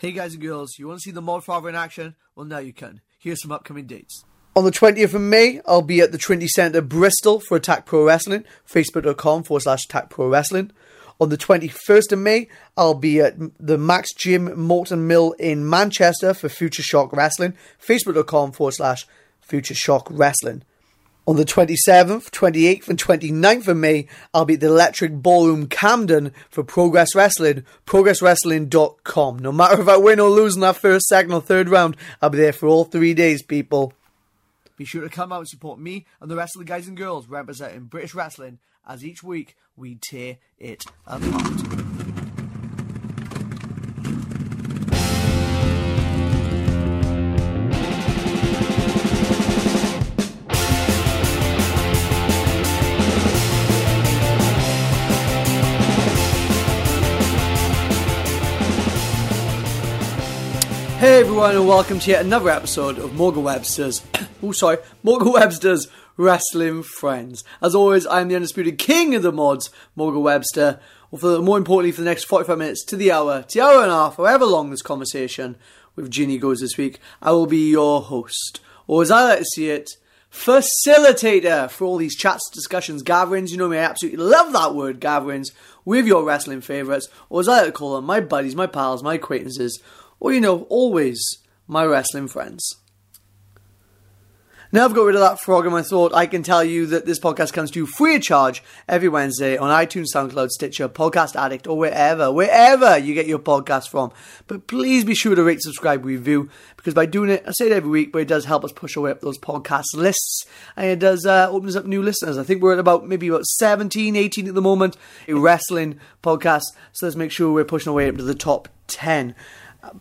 Hey guys and girls, you want to see the Mod Father in action? Well, now you can. Here's some upcoming dates. On the 20th of May, I'll be at the Trinity Centre, Bristol for Attack Pro Wrestling, facebook.com forward slash Attack Pro Wrestling. On the 21st of May, I'll be at the Max Gym Morton Mill in Manchester for Future Shock Wrestling, facebook.com forward slash Future Shock Wrestling. On the 27th, 28th, and 29th of May, I'll be at the Electric Ballroom Camden for Progress Wrestling, progresswrestling.com. No matter if I win or lose in that first, second, or third round, I'll be there for all three days, people. Be sure to come out and support me and the rest of the guys and girls representing British wrestling as each week we tear it apart. Hey everyone, and welcome to yet another episode of Morgan Webster's. oh, sorry, Morgan Webster's Wrestling Friends. As always, I am the undisputed king of the mods, Morgan Webster. Or for more importantly, for the next forty-five minutes to the hour, to the hour and a half, however long this conversation with Jinny goes this week, I will be your host, or as I like to see it, facilitator for all these chats, discussions, gatherings. You know me, I absolutely love that word, gatherings, with your wrestling favourites, or as I like to call them, my buddies, my pals, my acquaintances or you know, always my wrestling friends. Now I've got rid of that frog in my throat, I can tell you that this podcast comes to you free of charge every Wednesday on iTunes, SoundCloud, Stitcher, Podcast Addict, or wherever, wherever you get your podcast from. But please be sure to rate, subscribe, review, because by doing it, I say it every week, but it does help us push away up those podcast lists, and it does uh, opens up new listeners. I think we're at about maybe about 17, 18 at the moment, a wrestling podcast, so let's make sure we're pushing away up to the top 10.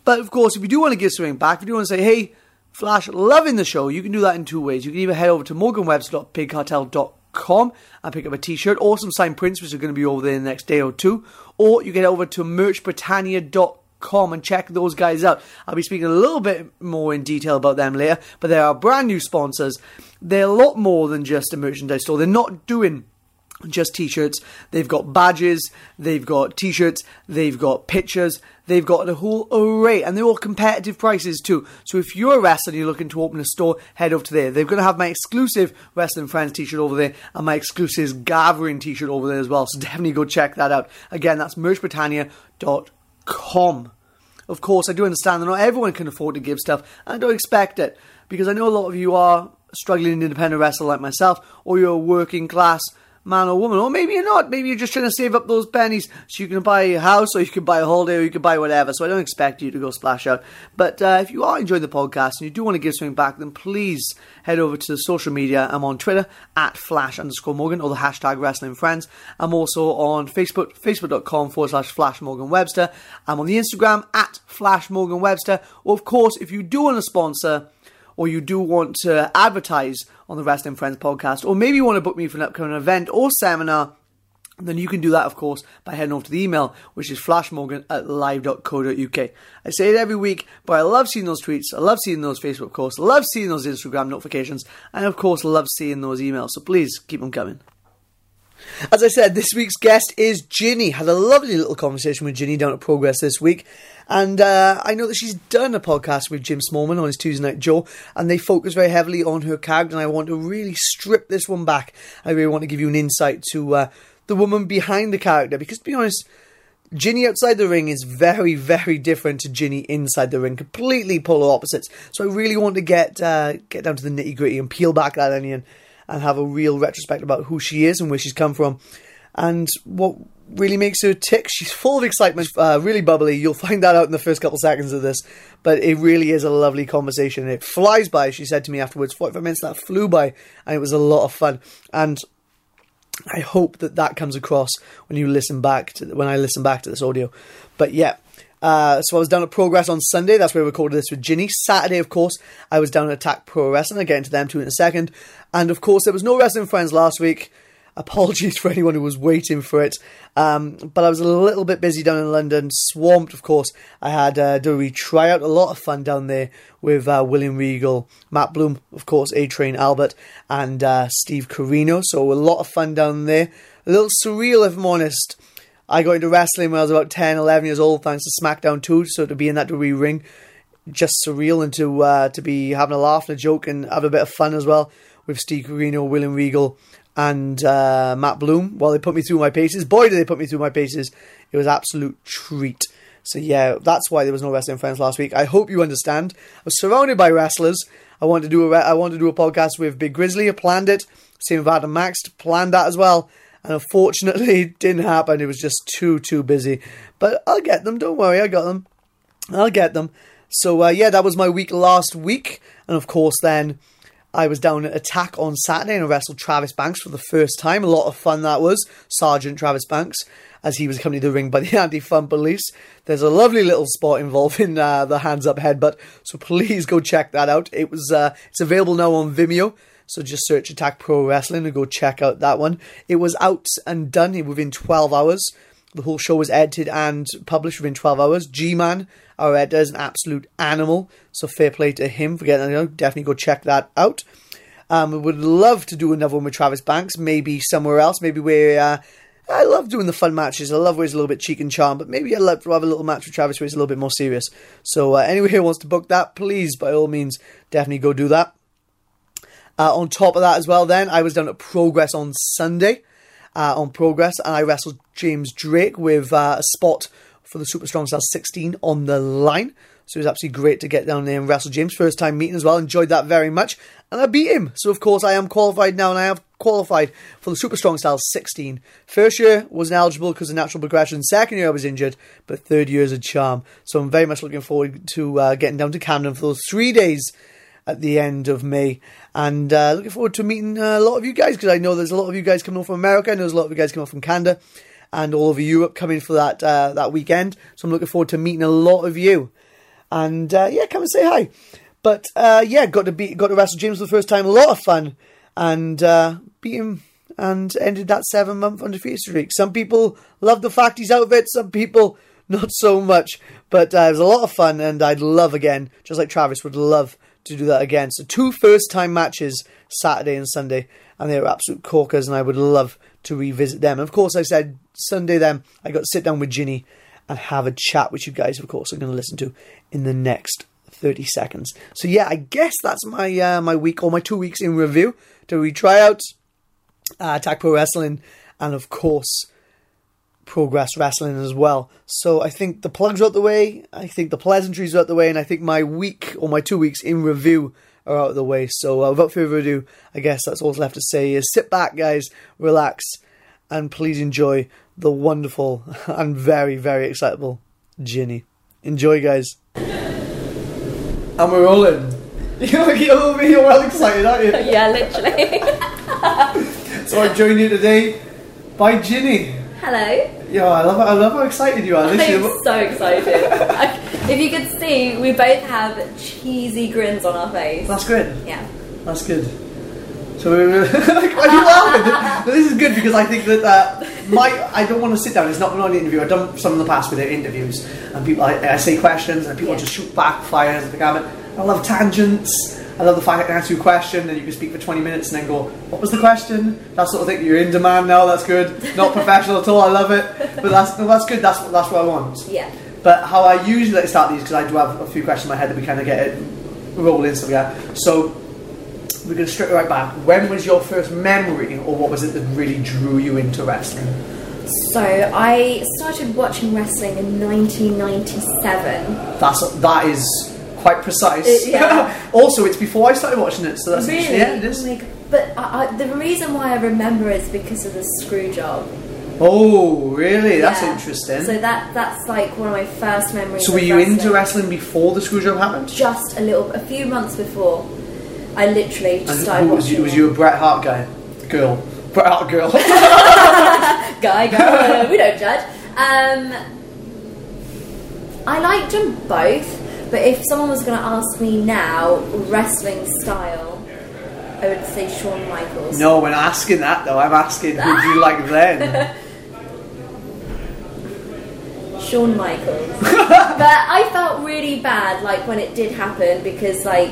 But of course, if you do want to give something back, if you do want to say, hey, Flash, loving the show, you can do that in two ways. You can either head over to morganwebster.bigcartel.com and pick up a t-shirt or some signed prints, which are going to be over there in the next day or two. Or you can get over to merchbritannia.com and check those guys out. I'll be speaking a little bit more in detail about them later, but they are brand new sponsors. They're a lot more than just a merchandise store. They're not doing just t-shirts. They've got badges, they've got t-shirts, they've got pictures, they've got a whole array, and they're all competitive prices too. So if you're a wrestler and you're looking to open a store, head over to there. They're going to have my exclusive Wrestling Friends t-shirt over there, and my exclusive Gathering t-shirt over there as well. So definitely go check that out. Again, that's merchbritannia.com. Of course, I do understand that not everyone can afford to give stuff, and I don't expect it, because I know a lot of you are struggling independent wrestler like myself, or you're a working class man or woman. Or maybe you're not. Maybe you're just trying to save up those pennies so you can buy a house or you can buy a holiday or you can buy whatever. So I don't expect you to go splash out. But uh, if you are enjoying the podcast and you do want to give something back, then please head over to the social media. I'm on Twitter at flash underscore Morgan or the hashtag wrestling friends. I'm also on Facebook, facebook.com forward slash flash Morgan Webster. I'm on the Instagram at flash Morgan Webster. Or of course, if you do want to sponsor, or you do want to advertise on the Wrestling Friends podcast, or maybe you want to book me for an upcoming event or seminar, then you can do that, of course, by heading over to the email, which is flashmorgan at live.co.uk. I say it every week, but I love seeing those tweets, I love seeing those Facebook posts, I love seeing those Instagram notifications, and of course, love seeing those emails. So please keep them coming. As I said, this week's guest is Jinny. Had a lovely little conversation with Jinny down at Progress this week. And uh, I know that she's done a podcast with Jim Smallman on his Tuesday Night Joe, and they focus very heavily on her character. And I want to really strip this one back. I really want to give you an insight to uh, the woman behind the character, because to be honest, Jinny outside the ring is very, very different to Jinny inside the ring. Completely polar opposites. So I really want to get uh, get down to the nitty gritty and peel back that onion and have a real retrospect about who she is and where she's come from and what really makes her tick. She's full of excitement, uh, really bubbly. You'll find that out in the first couple seconds of this, but it really is a lovely conversation. It flies by, she said to me afterwards. 45 minutes that flew by, and it was a lot of fun. And I hope that that comes across when you listen back to when I listen back to this audio. But yeah. Uh, so I was down at Progress on Sunday. That's where we recorded this with Jinny. Saturday, of course, I was down at Attack Pro Wrestling. I'll get into them too in a second. And of course, there was no Wrestling Friends last week. Apologies for anyone who was waiting for it. Um, but I was a little bit busy down in London, swamped, of course. I had uh, a tryout, a lot of fun down there with uh, William Regal, Matt Bloom, of course, A Train Albert, and uh, Steve Corino. So a lot of fun down there. A little surreal, if I'm honest. I got into wrestling when I was about 10, 11 years old, thanks to SmackDown 2. So to be in that WWE ring, just surreal, and to uh, to be having a laugh and a joke and having a bit of fun as well with Steve Corino, William Regal, and uh, Matt Bloom. While they put me through my paces, boy, did they put me through my paces! It was absolute treat. So yeah, that's why there was no wrestling friends last week. I hope you understand. I was surrounded by wrestlers. I wanted to do a re- I wanted to do a podcast with Big Grizzly. I planned it. Same with Adam Max. Planned that as well. And unfortunately, it didn't happen. It was just too too busy. But I'll get them. Don't worry, I got them. I'll get them. So uh, yeah, that was my week last week, and of course then I was down at Attack on Saturday and I wrestled Travis Banks for the first time. A lot of fun that was, Sergeant Travis Banks, as he was coming to the ring by the anti-fun police. There's a lovely little spot involving uh, the hands up headbutt, so please go check that out. It was uh, it's available now on Vimeo. So just search Attack Pro Wrestling and go check out that one. It was out and done within 12 hours. The whole show was edited and published within 12 hours. G-Man, our editor, is an absolute animal. So fair play to him for getting know, Definitely go check that out. Um, we would love to do another one with Travis Banks, maybe somewhere else, maybe where uh, I love doing the fun matches. I love where it's a little bit cheek and charm, but maybe I'd love to have a little match with Travis where it's a little bit more serious. So uh, anyone who wants to book that, please, by all means, definitely go do that. Uh, on top of that as well, then I was down at Progress on Sunday. Uh, on Progress, and I wrestled James Drake with uh, a spot for the Super Strong Style 16 on the line. So it was absolutely great to get down there and wrestle James. First time meeting as well. Enjoyed that very much. And I beat him. So, of course, I am qualified now and I have qualified for the Super Strong Style 16. First year wasn't eligible because of natural progression. Second year I was injured. But third year is a charm. So I'm very much looking forward to uh, getting down to Camden for those three days at the end of May. And uh, looking forward to meeting uh, a lot of you guys because I know there's a lot of you guys coming from America. I know there's a lot of you guys coming from Canada and all over Europe coming for that uh, that weekend. So I'm looking forward to meeting a lot of you. And uh, yeah, come and say hi. But uh, yeah, got to beat, got to wrestle James for the first time. A lot of fun, and uh, beat him and ended that seven month undefeated streak. Some people love the fact he's out of it. Some people not so much. But uh, it was a lot of fun, and I'd love again, just like Travis would love to do that again. So two first time matches Saturday and Sunday, and they were absolute corkers, and I would love to revisit them. And of course, I said Sunday then I got to sit down with Jinny and have a chat, which you guys, of course, are going to listen to in the next 30 seconds. So yeah, I guess that's my uh, my week or my two weeks in review. To we try out uh, Attack Pro Wrestling, and of course. Progress Wrestling as well. So I think the plugs are out the way, I think the pleasantries are out the way, and I think my week or my two weeks in review are out of the way. So uh, without further ado, I guess that's all left to say is sit back, guys, relax, and please enjoy the wonderful and very, very excitable Jinny. Enjoy, guys. And we're rolling. You're, you're, you're well excited, aren't you? yeah, literally. So I'm joined you today by Jinny. Hello. Yeah, I love I love how excited you are. I'm so excited. I- if you could see, we both have cheesy grins on our face. That's good. Yeah. That's good. So we're why are you laughing? This is good because I think that uh, my I don't want to sit down. It's not an interview. I've done some in the past with interviews, and people I, I say questions and people Yeah. just shoot back fires at the gamut. I love tangents. I love the fact I can ask you a question and you can speak for 20 minutes and then go, what was the question? That sort of thing. You're in demand now. That's good. Not professional at all. I love it. But that's no, that's good. That's what that's what I want. Yeah. But how I usually start these because I do have a few questions in my head that we kind of get it rolling like that. So we're going to straight right back. When was your first memory, or what was it that really drew you into wrestling? So I started watching wrestling in 1997. That's that is quite precise. Uh, yeah. also, it's before I started watching it, so that's really? yeah, it is. Oh. But I, I, the reason why I remember is because of the screw job. Oh, really? That's Yeah. interesting. So that that's like one of my first memories. So were you wrestling. into wrestling before the screw job happened? Just a little, a few months before. I literally just And started was watching. you? Was you a Bret Hart guy? Girl. Bret Hart girl. guy, girl, we don't judge. Um, I liked them both, but if someone was going to ask me now, wrestling style, I would say Shawn Michaels. no, when asking that though, I'm asking who do you like then? Shawn Michaels. but I felt really bad, like when it did happen, because like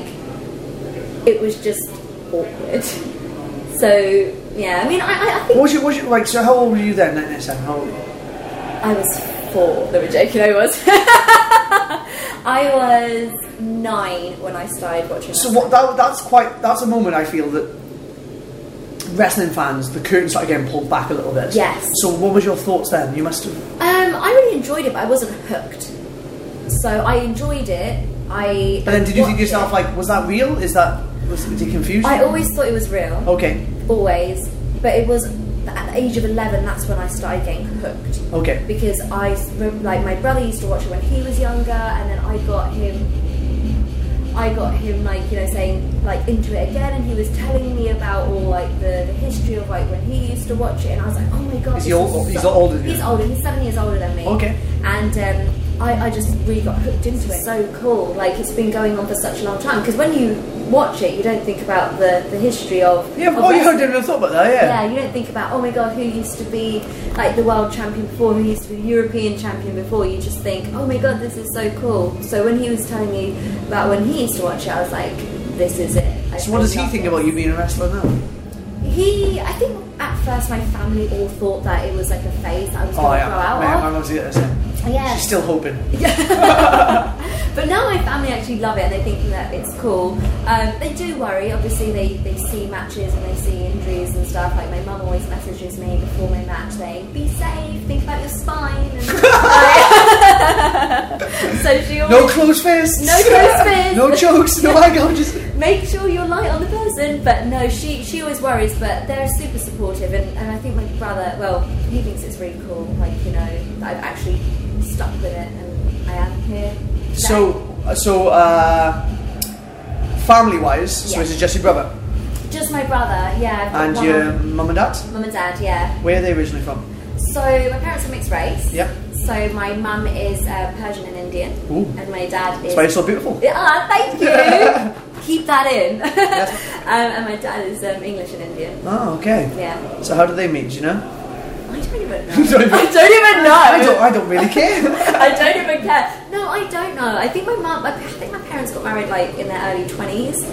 it was just awkward. So yeah, I mean, I, I, think was what was your, like, so how old were you then, 97? How old? I was four. No, we're joking. I was. I was nine when I started watching. So what? That, that's quite. That's a moment I feel that wrestling fans, the curtain started getting pulled back a little bit. Yes. So what was your thoughts then? You must have. Um, I really enjoyed it, but I wasn't hooked. So I enjoyed it. I. But then, did you think yourself it. like, was that real? Is that was it confused? I always thought it was real. Okay. Always, but it was at the age of eleven. That's when I started getting hooked. Okay. because I like my brother used to watch it when he was younger, and then I got him. I got him like you know saying like into it again, and he was telling me about all like the, the history of like when he used to watch it, and I was like, oh my god, Is he old- is he's so- older? He's older. He's seven years older than me. Okay. and. Um, I, I just really got hooked into it. So cool! Like it's been going on for such a long time. Because when you watch it, you don't think about the, the history of Yeah. of Oh, you didn't have thought about that. Yeah. Yeah, you don't think about, oh my god, who used to be like the world champion before, who used to be the European champion before. You just think, oh my god, this is so cool. So when he was telling me about when he used to watch it, I was like, this is it. I So what does he think this. about you being a wrestler now? He, I think first my family all thought that it was like a phase that I was Oh going to grow out Man, of. my mum's the same. Yeah. She's still hoping. But now my family actually love it and they think that it's cool. Um, they do worry, obviously they, they see matches and they see injuries and stuff. Like my mum always messages me before my match saying, be safe, think about your spine. And, so she always No close fists. No closed fists. no jokes. No angle. Just. make sure you're light on the person. But no, she she always worries, but they're super supportive and, and I think my brother, well, he thinks it's really cool, like, you know, that I've actually stuck with it and I am here. So so uh, family wise, so Yeah. is it just your brother Just my brother, yeah. And your mum and dad? mum and dad, yeah. Where are they originally from? So my parents are mixed race. Yep. So my mum is uh, Persian and Indian, Ooh. and my dad is. That's why you're so beautiful. Ah, thank you. Keep that in. um, and my dad is um, English and Indian. Oh, okay. Yeah. So how did they meet? Do you know? I don't even know. Don't I don't even know. I don't. I don't really care. I don't even care. No, I don't know. I think my mum. I think my parents got married like in their early twenties.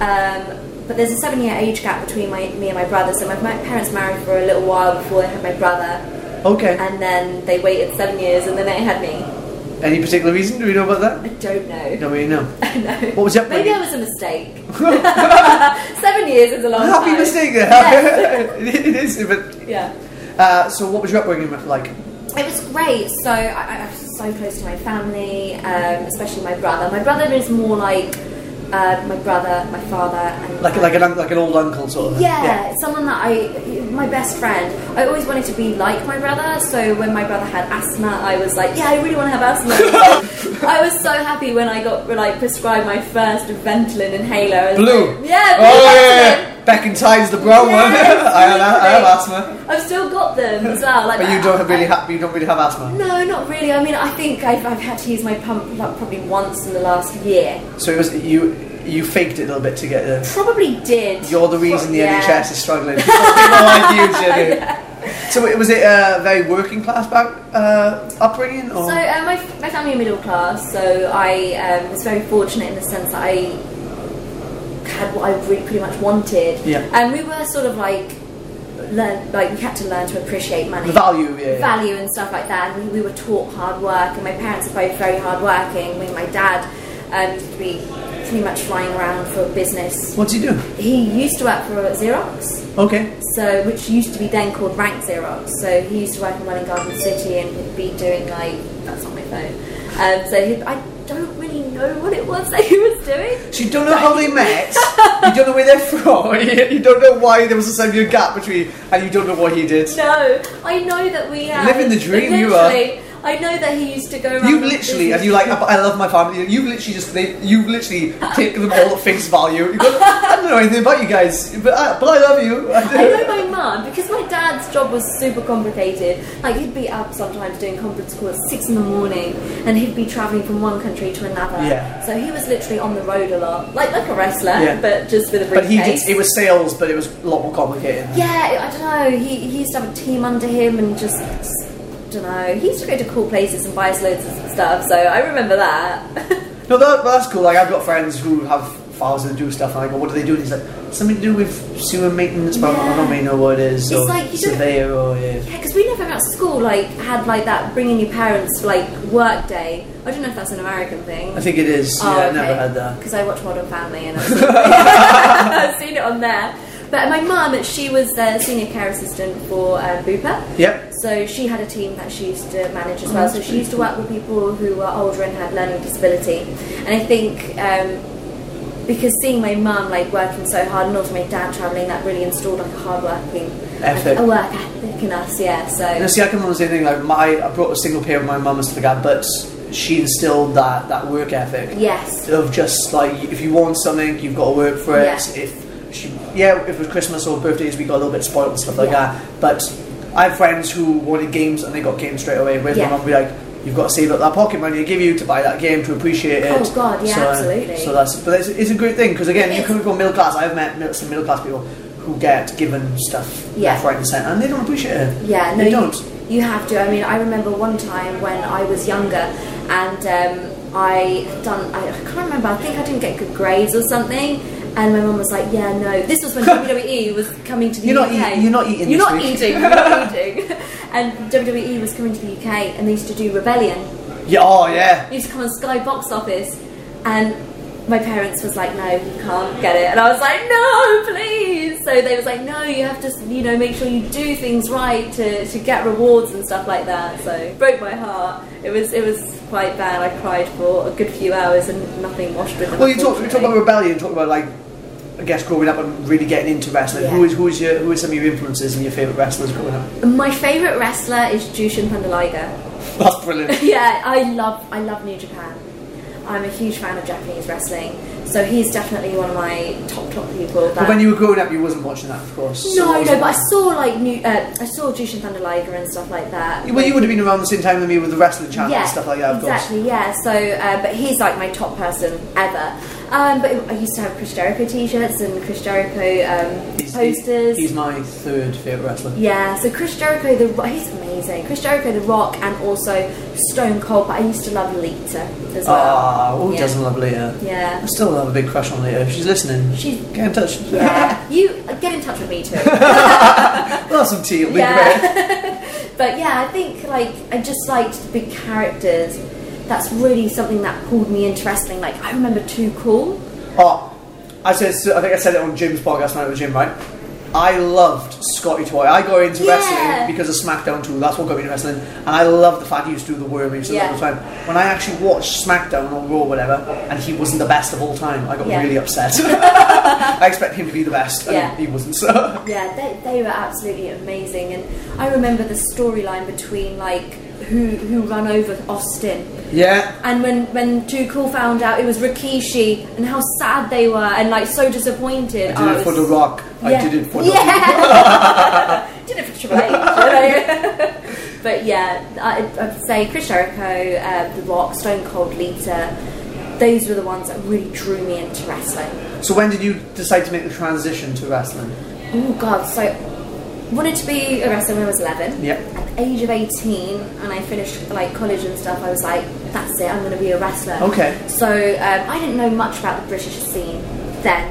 Um, but there's a seven-year age gap between my, me and my brother. So my, my parents married for a little while before they had my brother, okay. and then they waited seven years, and then they had me. Any particular reason? Do we know about that? I don't know. Don't really know. no. What was that? Maybe? I was a mistake. Seven years is a long time. Happy time. mistake there. Yes. it is, but yeah. uh, so what was your upbringing like? It was great. So I, I I was so close to my family, um, especially my brother. My brother is more like uh, my brother, my father, and Like like an like an old uncle sort of. yeah, someone that I, my best friend. I always wanted to be like my brother. So when my brother had asthma, I was like, yeah, I really want to have asthma. I was so happy when I got like prescribed my first Ventolin inhaler. Blue. like, yeah, blue Oh yeah. Back in times, the brown one. I have I have asthma. I've still got them as well. Like, But you don't really have you don't really have asthma. No, not really. I mean, I think I've, I've had to use my pump like, probably once in the last year. So it was you you faked it a little bit to get the. Probably did. You're the reason the Yeah. NHS is struggling. People like you, Jenny. So it- was it a very working class back uh, upbringing, or So uh, my, my family are middle class, so I um, was very fortunate in the sense that I had what I really pretty much wanted. Yeah. And we were sort of like learn like we had to learn to appreciate money. the value? Yeah. yeah. value and stuff like that. And we, we were taught hard work, and my parents are both very hard working. I mean, my dad um, used to be pretty much flying around for business. What's he do? He used to work for Xerox, Okay. so which used to be then called Rank Xerox. So he used to work in Welwyn Garden City and would be doing like that's not my phone. Um, so he, I don't really know what it was that he was doing. So you don't know how they met. you don't know where they're from. You don't know why there was a seven-year gap between, and you don't know what he did. No, I know that we have. Living the dream, you are. I know that he used to go around. You literally, and you like, I love my family. You literally just, they, you literally take them all at face value. You go, don't know anything about you guys, but I, but I love you. I I know my mum because my dad's job was super complicated. Like he'd be up sometimes doing conference calls at six in the morning, and he'd be traveling from one country to another. Yeah. So he was literally on the road a lot, like like a wrestler, Yeah. but just with a But he did. It was sales, but it was a lot more complicated. Yeah, I don't know. He, he used to have a team under him and just. I don't know. He used to go to cool places and buy us loads of stuff, so I remember that. No, that, that's cool. Like I've got friends who have fathers that do stuff, and I go, "What do they do?" And he's like, "Something to do with sewer maintenance, but I don't really know what it is." It's or like you surveyor, or yeah. Yeah, because we never at school like had like that bringing your parents like work day. I don't know if that's an American thing. I think it is. Oh, yeah, I never had that. Because I watch Modern Family and I've seen, I've seen it on there. But my mum, she was the senior care assistant for uh, Bupa. Yep. So she had a team that she used to manage as well. So she used to work with people who were older and had learning disability. And I think um, because seeing my mum like working so hard and also my dad travelling, that really installed like a hard working Ethic. a work ethic in us. Yeah. So And see, I can understand thing like my I brought a single parent my mum and stuff like that, but she instilled that that work ethic yes. of just like if you want something, you've got to work for it. Yeah. If she, yeah, if it was Christmas or birthdays, we got a little bit spoiled and stuff like Yeah. that. But I have friends who wanted games and they got games straight away. Whereas Yeah. my mum would be like, "You've got to save up that pocket money I give you to buy that game to appreciate it." Oh, God, yeah, so, absolutely. So that's but it's, it's a great thing because again, It you is. come from middle class. I've met some middle class people who get given stuff Yeah. left, right, and centre, and they don't appreciate it. Yeah, no, they you, don't. You have to. I mean, I remember one time when I was younger, and um, I done. I, I can't remember. I think I didn't get good grades or something. And my mum was like, "Yeah, no." This was when WWE was coming to the You're not UK. eat- you're not eating You're this not week. eating. You're not eating. And WWE was coming to the UK, and they used to do Rebellion. Yeah, oh yeah. They used to come on Sky Box Office, and my parents was like, "No, you can't get it," and I was like, "No, please." So they was like, "No, you have to, you know, make sure you do things right to, to get rewards and stuff like that." So broke my heart. It was it was quite bad. I cried for a good few hours and nothing washed with. Well, you talk, you talk about rebellion. Talk about like, I guess growing up and really getting into wrestling. Yeah. Who is who is your who is some of your influences and your favourite wrestlers growing up? My favourite wrestler is Jushin Thunder Liger. That's brilliant. yeah, I love I love New Japan. I'm a huge fan of Japanese wrestling, so he's definitely one of my top top people. But when you were growing up, you wasn't watching that, of course. No, was no, but I saw like new. Uh, I saw Jushin Thunder Liger and stuff like that. Well, you would have been around the same time with me with the wrestling channel yeah, and stuff like that, of exactly. Yeah. So, uh, but he's like my top person ever. Um, but I used to have Chris Jericho t-shirts and Chris Jericho um. He's, posters. He's my third favourite wrestler. yeah, so Chris Jericho, the he's amazing. Chris Jericho, The Rock, and also Stone Cold. But I used to love Lita as well. Ah, who yeah. doesn't love Lita? Yeah. I still have a big crush on Lita. If she's listening, She's get in touch. yeah. You get in touch with me too. We'll some tea. It'll be great. Yeah. but yeah, I think like I just liked the big characters. That's really something that pulled me into wrestling. Like I remember Too Cool. Oh, I said. I think I said it on Jim's podcast I was Jim, right? I loved Scotty Toy. I got into Yeah. wrestling because of SmackDown 2. That's what got me into wrestling, and I loved the fact he used to do the worm. He used to do it all the time. When I actually watched SmackDown or Raw, or whatever, and he wasn't the best of all time, I got Yeah. really upset. I expect him to be the best, and Yeah. he wasn't. So Yeah, they, they were absolutely amazing. And I remember the storyline between like who who run over Austin. yeah, And when, when Cool found out it was Rikishi and how sad they were and like so disappointed. I did it for The Rock. I did it for the rock. yeah. did it for Triple H. you know? but yeah, I, I'd say Chris Jericho, uh, The Rock, Stone Cold, Lita. Those were the ones that really drew me into wrestling. So when did you decide to make the transition to wrestling? Oh God! So wanted to be a wrestler when I was eleven. Yep. At the age of eighteen, and I finished like college and stuff, I was like, "That's it! I'm going to be a wrestler." Okay. So um, I didn't know much about the British scene then.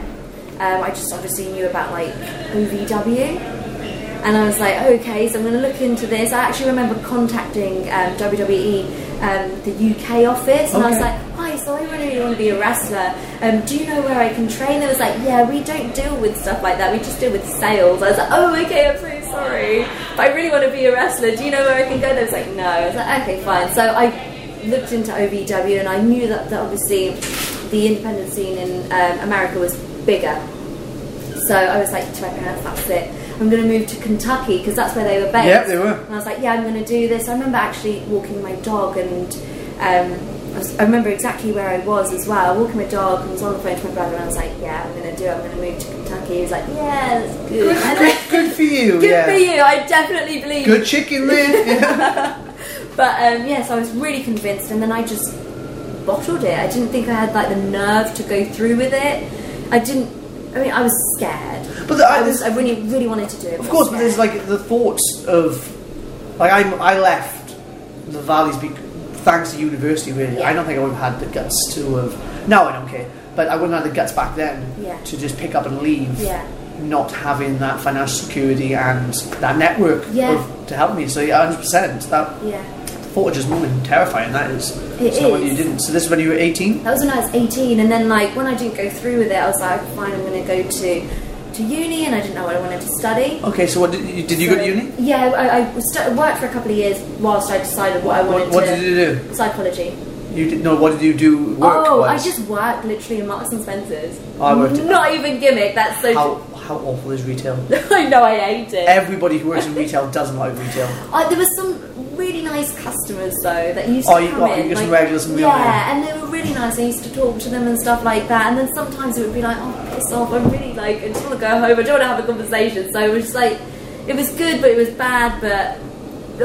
Um, I just obviously knew about like OVW, and I was like, okay, so I'm going to look into this. I actually remember contacting um, WWE, um, the UK office, and I was like, hi, so I really want to be a wrestler. Um, do you know where I can train? They was like, yeah, we don't deal with stuff like that. We just deal with sales. I was like, oh, okay, I'm so sorry, but I really want to be a wrestler. Do you know where I can go? They was like, no. I was like, okay, fine. So I looked into OVW, and I knew that, that obviously the independent scene in um, America was bigger. So I was like to my parents, that's it. I'm going to move to Kentucky because that's where they were based. Yeah, they were. And I was like, yeah, I'm going to do this. I remember actually walking my dog and um, I, remember exactly where I was as well. Walking my dog and was on the phone to my brother and I was like, yeah, I'm going to do it. I'm going to move to Kentucky. He was like, yeah, that's good. Good, good for you. Good yeah. for you. I definitely believe. Good chicken there. Yeah. But um, yes, I was really convinced, and then I just bottled it. I didn't think I had like the nerve to go through with it. I didn't. I mean, I was scared. But the- I- I was. I really, really wanted to do it. Of course, but there's like the thoughts of like I'm, I left the valleys thanks to university, really. Yeah. I don't think I would have had the guts to have. Now I don't care, but I wouldn't have the guts back then Yeah. to just pick up and leave. Yeah. Not having that financial security and that network of, to help me. So yeah, hundred percent. That Yeah. thought of just moving terrifying. That is. It so when is. you didn't. So this is when you were eighteen. That was when I was 18, and then like when I didn't go through with it, I was like, fine, I'm going to go to to uni, and I didn't know what I wanted to study. Okay, so what did you, did you go to uni? Yeah, I, I st- worked for a couple of years whilst I decided what I wanted What, what to. did you do? Psychology. You did no. What did you do? Work. oh, I just worked literally in Marks and Spencers. Oh, I worked at- Not even gimmick. That's so. How how awful is retail? I know I hate it. Everybody who works in retail doesn't like retail. I, there was some really nice customers though that used Oh, to you come got- in. you got like- regulars and yeah, and they were really nice. I used to talk to them and stuff like that. And then sometimes it would be like, oh, piss off! I'm really like, I just want to go home. I don't want to have a conversation. So it was just like, it was good, but it was bad. But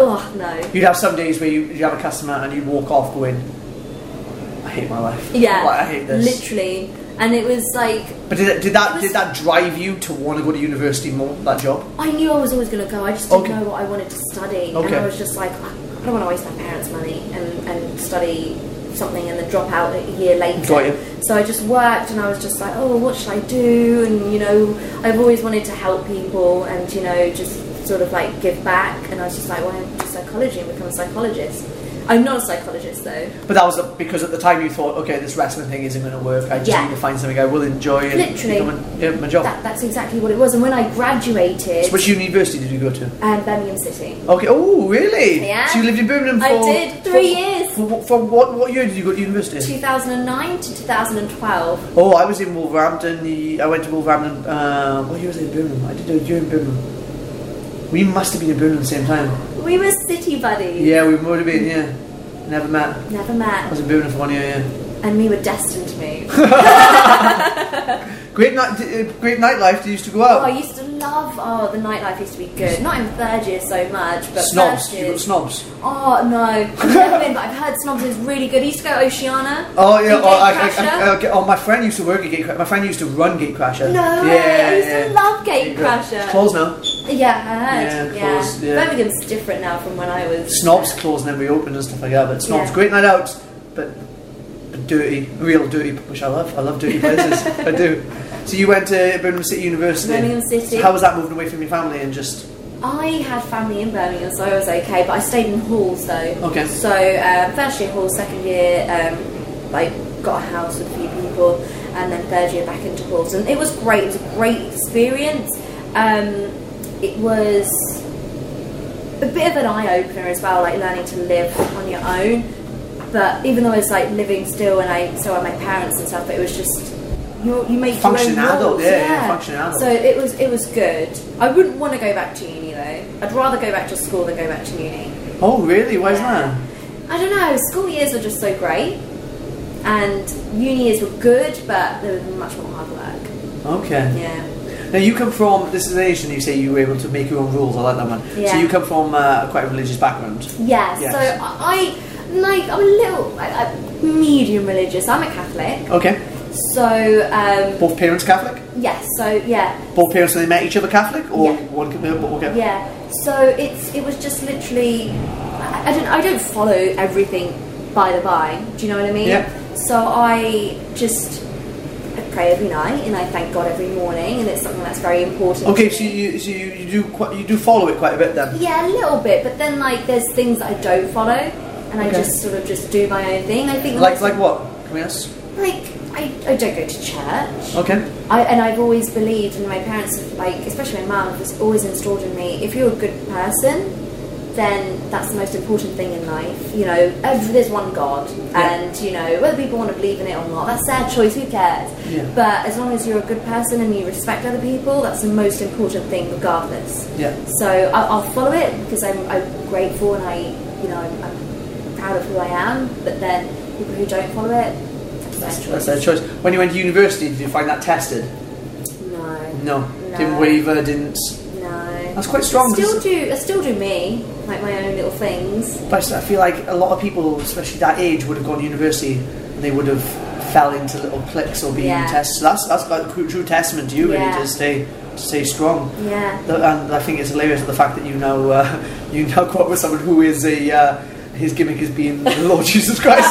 oh no. You'd have some days where you you have a customer and you'd walk off going, I hate my life. Yeah, Like, I hate this. literally. And it was like But did, it- did that did that drive you to want to go to university more? That job? I knew I was always going to go. I just didn't Okay. know what I wanted to study, okay. and I was just like, I don't want to waste my parents' money and, and study something and then drop out a year later. So I just worked, and I was just like, oh, what should I do? And you know, I've always wanted to help people, and you know, just sort of like give back. And I was just like, why don't I do psychology and become a psychologist? I'm not a psychologist though. But that was because at the time you thought, okay, this wrestling thing isn't going to work. I just Yeah. need to find something I will enjoy and Literally. become yeah, my job. That, that's exactly what it was. And when I graduated, So which university did you go to? um, Birmingham City. Okay. Oh, really? Yeah. So you lived in Birmingham for I did, three for- years. For, for what what year did you go to university? 2009 to 2012. Oh, I was in Wolverhampton. I went to Wolverhampton. Uh, what year was I in Birmingham? I did a year in Birmingham. We must have been in Birmingham at the same time. We were city buddies. Yeah, we would have been. Yeah, never met. Never I met. was in Birmingham for one year. Yeah. And we were destined to meet. Great night. Uh, great nightlife. You used to go out? oh, I used to love, oh, the nightlife used to be good. Not in third year so much, but snobs. You got snobs. Oh, no. I've never been, but I've heard snobs is really good. I used to go to Oceana. Oh yeah. Oh, I, I. I, oh, my friend used to work at Gatecrasher. My friend used to run Gatecrasher. No yeah, I used yeah. to love It's Gatecrasher. closed now. Yeah, I heard. Yeah, Yeah, closed, yeah. Birmingham's different now from when I was. Snobs closed and then reopened and stuff like that. But snobs, Yeah. great night out, but, but dirty, real dirty, which I love. I love dirty places. I do. So you went to Birmingham City University. Birmingham City. So how was that moving away from your family and just? I had family in Birmingham, so I was okay, but I stayed in halls though. Okay. So um, first year halls, second year, um, I got a house with a few people, and then third year back into halls, and it was great. It was a great experience. Um, it was a bit of an eye opener as well, like learning to live on your own. But even though I was like living still, and I so are my parents and stuff, but it was just you you make your own adult, rules, yeah, yeah, functioning adult. So it was it was good. I wouldn't want to go back to uni though. I'd rather go back to school than go back to uni. Oh really? Why is Yeah. that? I don't know. School years were just so great, and uni years were good, but there was much more hard work. Okay. Yeah. Now you come from this is an nation. You say you were able to make your own rules. I like that one. So you come from uh, quite a religious background. Yeah. Yes. So I, like I'm a little I, I, medium religious. I'm a Catholic. Okay. So um, Both parents Catholic. yes. So yeah. Both parents when they met each other Catholic, or Yeah. one? Okay. Yeah. So it's it was just literally I, I don't I don't follow everything by the by. Do you know what I mean? Yeah. So I just pray every night and I thank God every morning and it's something that's very important. Okay. So you so you, you do quite, you do follow it quite a bit then. Yeah, a little bit, but then like there's things that I don't follow and I just sort of just do my own thing. I think Like like what? Can we ask? like I, I don't go to church. Okay. I, and I've always believed, and my parents, have, like especially my mum, has always installed in me: if you're a good person, then that's the most important thing in life. You know, there's one God, and you know whether people want to believe in it or not, that's their choice. Who cares? Yeah. But as long as you're a good person and you respect other people, that's the most important thing, regardless. Yeah. So I, I'll follow it because I'm, I'm grateful and I, you know, I'm, I'm proud of who I am. But then people who don't follow it, that's their choice. That's their choice. When you went to university, did you find that tested? No. No. No. Didn't waver. Didn't. That's quite strong, I still do. I still do me, like my own little things. But I feel like a lot of people, especially that age, would have gone to university and they would have fell into little cliques or being Yeah. tested. So that's that's like true, true testament to you, really, Yeah. to stay to stay strong. Yeah. The- And I think it's hilarious the fact that you now uh, you now go up with someone who is a uh, his gimmick is being the Lord Jesus Christ.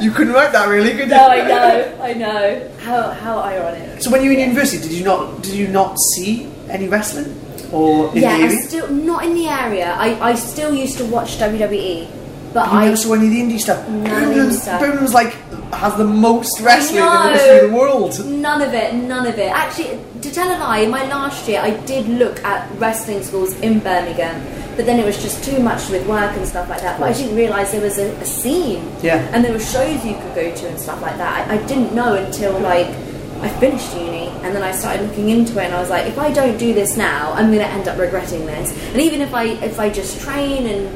you couldn't write that really, could you? No, I know, I know. How how ironic. So when you were in university, did you not did you not see any wrestling or in yeah, the I area? still not in the area. I, I still used to watch WWE, but you I never saw any of the indie stuff. None of the Birmingham's. Birmingham's like has the most wrestling in the history of the world. None of it, none of it. Actually, to tell a lie, in my last year I did look at wrestling schools in Birmingham, but then it was just too much with work and stuff like that. But I didn't realise there was a, a scene. Yeah. And there were shows you could go to and stuff like that. I, I didn't know until like I finished uni and then I started looking into it and I was like, if I don't do this now, I'm gonna end up regretting this. And even if I if I just train and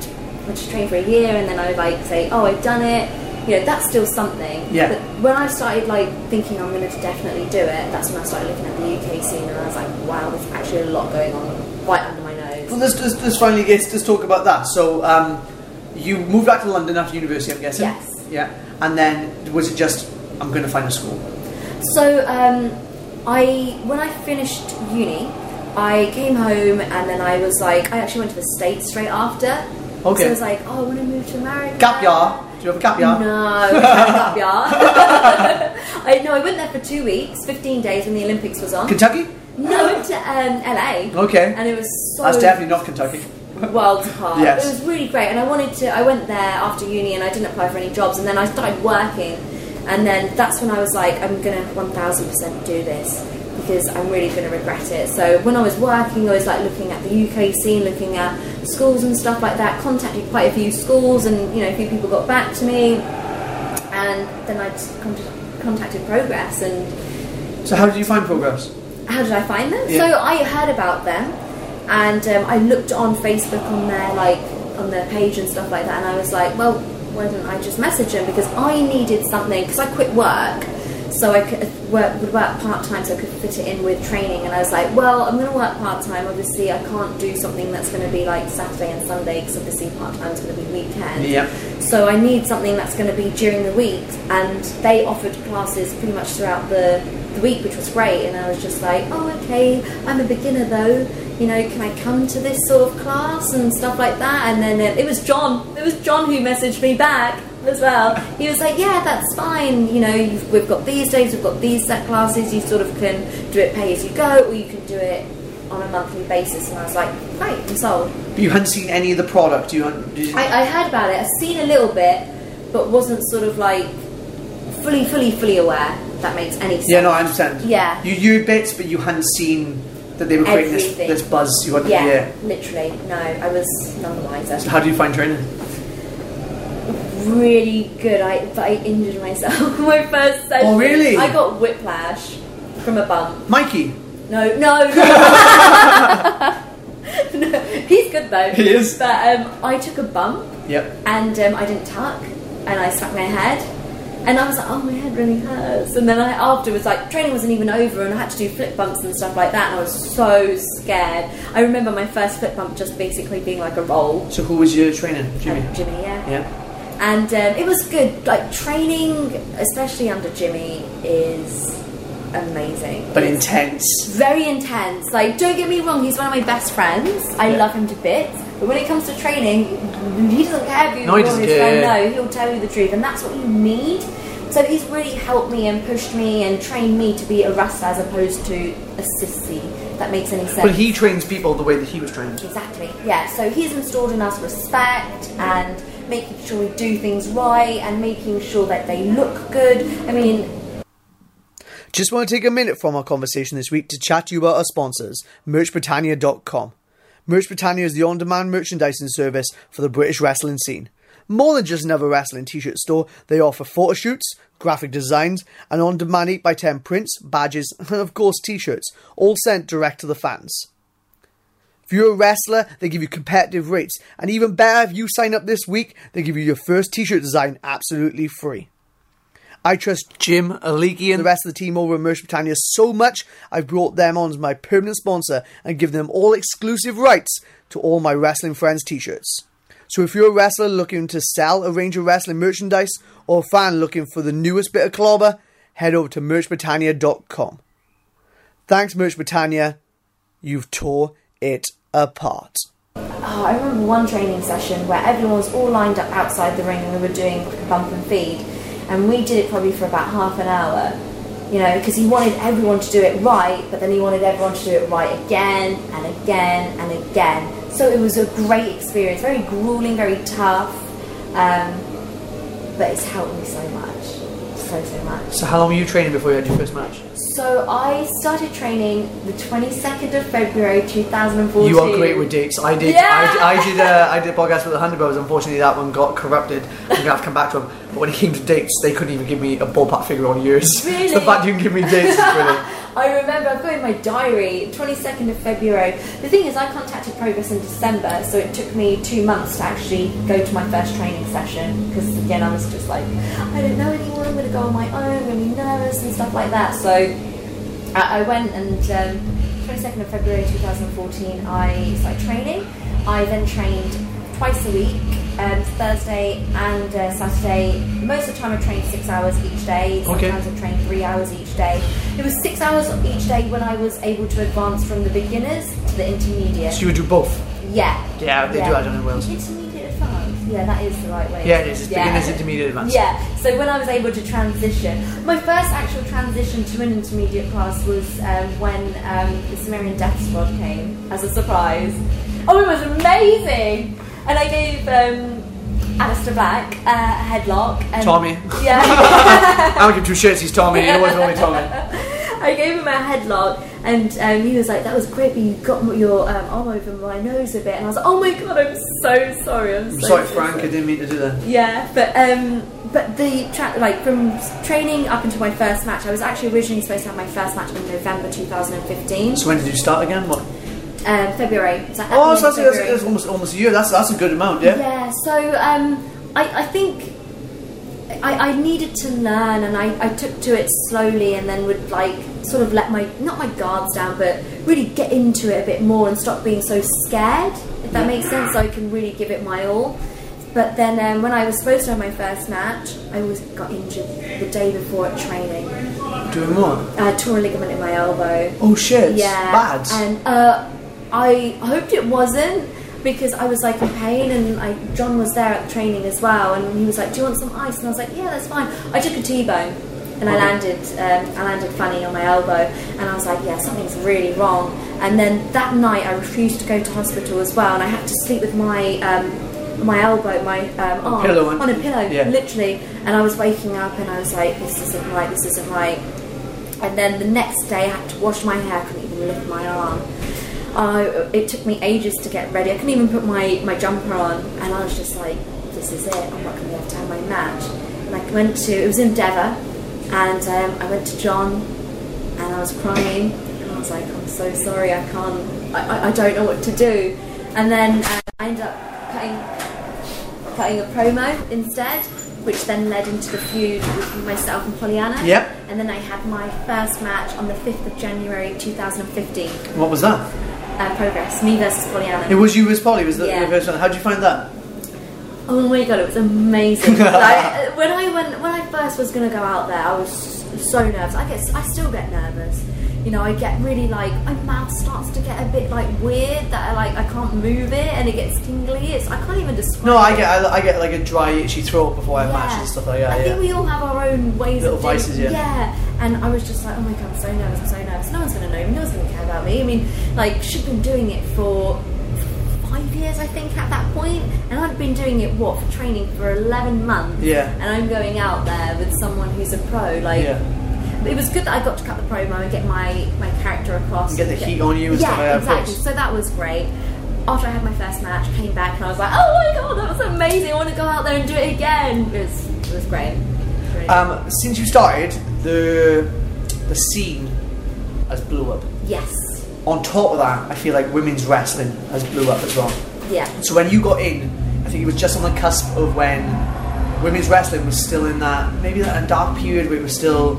I just train for a year and then I like say, oh I've done it, you know, that's still something. Yeah. But when I started like thinking I'm going to definitely do it, that's when I started looking at the UK scene and I was like, wow, there's actually a lot going on right under my nose. Well, let's, let's, let's finally get let's talk about that. So, um, you moved back to London after university, I'm guessing. Yes. Yeah. And then was it just I'm going to find a school? So um, I when I finished uni, I came home and then I was like, I actually went to the States straight after. Okay. So I was like, oh, I want to move to America. Gap year? Do you have a gap year? No, it gap year. I no, I went there for two weeks, fifteen days when the Olympics was on. Kentucky? no, I went to um, LA. Okay. And it was so That's definitely not Kentucky. worlds apart. Yes. It was really great, and I wanted to. I went there after uni, and I didn't apply for any jobs, and then I started working, and then that's when I was like, I'm gonna one thousand percent do this because I'm really gonna regret it. So when I was working, I was like looking at the UK scene, looking at schools and stuff like that. Contacted quite a few schools, and you know, a few people got back to me, and then I just contacted Progress and So how did you find progress? how did I find them? Yeah. So I heard about them, and um, I looked on Facebook on their like on their page and stuff like that, and I was like, well, why didn't I just message them because I needed something because I quit work. So I could work, would work part time, so I could fit it in with training. And I was like, well, I'm going to work part time. Obviously, I can't do something that's going to be like Saturday and Sunday because obviously part time is going to be weekend. Yeah. So I need something that's going to be during the week, and they offered classes pretty much throughout the, the week, which was great. And I was just like, oh, okay, I'm a beginner though. You know, can I come to this sort of class and stuff like that? And then uh, it was John. It was John who messaged me back as well. He was like, yeah, that's fine. You know, you've, we've got these days, we've got these set classes. You sort of can do it pay as you go, or you can do it on a monthly basis. And I was like, great, I'm sold. But you hadn't seen any of the product. You, you I, I heard about it. I've seen a little bit, but wasn't sort of like fully, fully, fully aware. That makes any sense. yeah, no, I understand. Yeah. You knew bits, but you hadn't seen that they were creating this, Everything. this buzz. You had, Yeah, yeah. literally. No, I was none the wiser. So how do you find training? Really good. I but I injured myself my first session. Oh, really? I got whiplash from a bump. Mikey. No, no, no. no. He's good though. He is. But um, I took a bump Yep. and um, I didn't tuck, and I stuck my head, and I was like, oh, my head really hurts. And then I afterwards, like training wasn't even over, and I had to do flip bumps and stuff like that, and I was so scared. I remember my first flip bump just basically being like a roll. So who was your trainer, Jimmy? Um, Jimmy, yeah. Yeah. And um, it was good. Like training, especially under Jimmy, is amazing. But It's intense. very intense. Like, don't get me wrong, he's one of my best friends. I Yeah. love him to bits. But when it comes to training, he doesn't care if you No, he doesn't his care. friend. No, he'll tell you the truth, and that's what you need. So he's really helped me and pushed me and trained me to be a wrestler as opposed to a sissy. That makes any sense. But he trains people the way that he was trained. Exactly. Yeah. So he's installed in us respect and making sure we do things right and making sure that they look good. I mean, Just want to take a minute from our conversation this week to chat to you about our sponsors, MerchBritannia.com. Merch Britannia is the on demand merchandising service for the British wrestling scene. More than just another wrestling t shirt store, they offer photo shoots, graphic designs, and on demand 8x10 prints, badges, and of course t shirts, all sent direct to the fans. If you're a wrestler, they give you competitive rates, and even better, if you sign up this week, they give you your first t shirt design absolutely free. I trust Jim, Aliki, and the rest of the team over at Merch Britannia so much, I've brought them on as my permanent sponsor and given them all exclusive rights to all my Wrestling Friends t shirts. So if you're a wrestler looking to sell a range of wrestling merchandise, or a fan looking for the newest bit of clobber, head over to MerchBritannia.com. Thanks, Merch Britannia. You've tore it apart. Oh, I remember one training session where everyone was all lined up outside the ring and we were doing like bump and feed, and we did it probably for about half an hour. You know, because he wanted everyone to do it right, but then he wanted everyone to do it right again and again and again. So it was a great experience, very grueling, very tough, um, but it's helped me so much, so so much. So how long were you training before you had your first match? So I started training the 22nd of February 2014. You are great with dates. I did. Yeah. I, did- I did. Uh, I did a podcast with the Hunter Bros. Unfortunately, that one got corrupted. I'm gonna have to come back to them. But when it came to dates, they couldn't even give me a ballpark figure on years. Really? So the fact you can give me dates is brilliant. I remember I've got in my diary 22nd of February. The thing is, I contacted Progress in December, so it took me two months to actually go to my first training session because again, I was just like, I don't know anyone. I'm going to go on my own. I'm going to be nervous and stuff like that. So I, I went and um, 22nd of February 2014, I started training. I then trained twice a week, um, Thursday and uh, Saturday. Most of the time, I trained six hours each day. Okay. Sometimes I trained three hours each day. It was six hours each day when I was able to advance from the beginners to the intermediate. So you would do both. Yeah. Yeah, they do that down in Wales. Intermediate advance. Yeah, that is the right way. Yeah, it is. It's Yeah. beginners, intermediate, advanced. Yeah, so when I was able to transition, my first actual transition to an intermediate class was um, when um, the Sumerian Death Squad came as a surprise. Oh, it was amazing! And I gave um, Aleister Black uh, a headlock. And, Tommy. Yeah. I don't give two shits. He's Tommy. You call me Tommy. I gave him a headlock, and um, he was like, "That was great, but you got your um, arm over my nose a bit." And I was like, "Oh my god, I'm so sorry. I'm, I'm so sorry, so Frank. I didn't mean to do that. Yeah, but um, but the tra- like from training up until my first match, I was actually originally supposed to have my first match in November 2015, So when did you start again? What? Um, February. So Oh, so that's, February. that's almost almost a year. That's that's a good amount. Yeah. Yeah, so um, I, I think I, I needed to learn and I, I took to it slowly and then would like sort of let my, not my guards down, but really get into it a bit more and stop being so scared, if that makes sense, so I can really give it my all. But then um, when I was supposed to have my first match, I was got injured the day before at training. Doing more. I tore a ligament in my elbow. Oh shit. Yeah. Bad. And uh, I hoped it wasn't because I was like in pain and I, John was there at the training as well and he was like, do you want some ice? And I was like, yeah, that's fine. I took a T-bone and I landed, um, I landed funny on my elbow and I was like, yeah, something's really wrong. And then that night I refused to go to hospital as well and I had to sleep with my um, my elbow, my um, arm pillow on- on a pillow, yeah. literally. And I was waking up and I was like, this isn't right, this isn't right. And then the next day, I had to wash my hair. I couldn't even lift my arm. Uh, it took me ages to get ready. I couldn't even put my, my jumper on, and I was just like, "This is it. I'm not going to be able to have my match." And I went to it was in Devon, and um, I went to John, and I was crying, and I was like, "I'm so sorry. I can't. I, I, I don't know what to do." And then uh, I ended up cutting cutting a promo instead, which then led into the feud with myself and Pollyanna. Yep. And then I had my first match on the 5th of January 2015. what was that? Uh, progress, me versus Pollyanna. It was you versus Polly. Was the, Yeah. the first one? How did you find that? Oh my god, it was amazing. like, when I went, when I first was gonna go out there, I was so nervous. I get, I still get nervous. You know, I get really like my mouth starts to get a bit like weird that I like I can't move it and it gets tingly. It's I can't even describe. No, I it. get I, I get like a dry itchy throat before I have matches and stuff like that. I Yeah. think we all have our own ways Little of doing yeah. Yeah. And I was just like, oh my god, I'm so nervous, I'm so nervous. No one's gonna know me, no one's gonna care about me. I mean, like she'd been doing it for five years, I think, at that point, and I'd been doing it what for training for eleven months. Yeah. And I'm going out there with someone who's a pro, like. Yeah. It was good that I got to cut the promo and get my, my character across. And get the heat on you yeah, stuff like that, exactly. So that was great. After I had my first match, came back and I was like, oh my god, that was amazing. I want to go out there and do it again. It was, it was great. It was really Um, since you started, the the scene has blew up. Yes. On top of that, I feel like women's wrestling has blew up as well. Yeah. So when you got in, I think it was just on the cusp of when women's wrestling was still in that maybe that dark period where it was still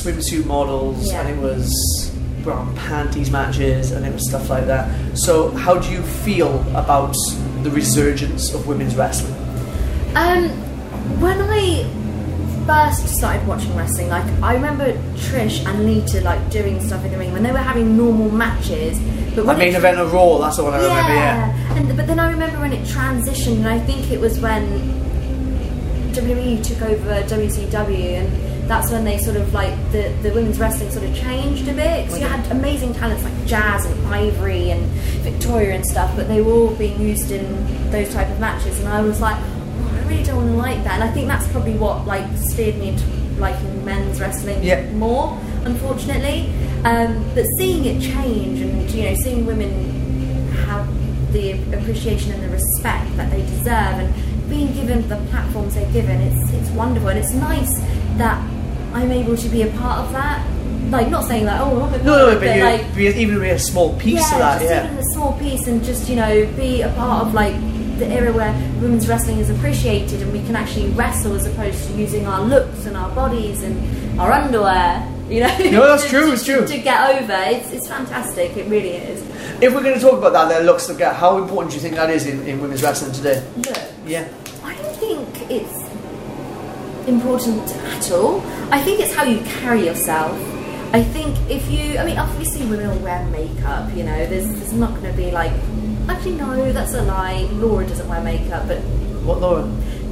swimsuit models Yeah. and it was brown panties matches and it was stuff like that. So how do you feel about the resurgence of women's wrestling? Um, when I first started watching wrestling, like I remember Trish and Lita like doing stuff in the ring when they were having normal matches. But My main event of Raw, that's the one I remember, yeah. and but then I remember when it transitioned, and I think it was when WWE took over WCW, and that's when they sort of like the, the women's wrestling sort of changed a bit. Because you had amazing talents like Jazz and Ivory and Victoria and stuff, but they were all being used in those type of matches, and I was like, really don't want to like that. And I think that's probably what like steered me into liking men's wrestling more, unfortunately. Um, but seeing it change, and you know, seeing women have the appreciation and the respect that they deserve and being given the platforms they're given it's it's wonderful and it's nice that I'm able to be a part of that like not saying like oh I'm a No, no, but, but like be, even be a small piece yeah, of that, just yeah. even a small piece and just you know be a part of like the era where women's wrestling is appreciated and we can actually wrestle as opposed to using our looks and our bodies and our underwear you know No, that's to- true, it's true. to get over it's, it's fantastic it really is If we're going to talk about that, then looks like how important do you think that is in, in women's wrestling today? look Yeah. I don't think it's important at all. I think it's how you carry yourself. I think if you, I mean, obviously women will wear makeup, you know, there's, there's not going to be like, actually, no, that's a lie. Laura doesn't wear makeup, but What, Laura?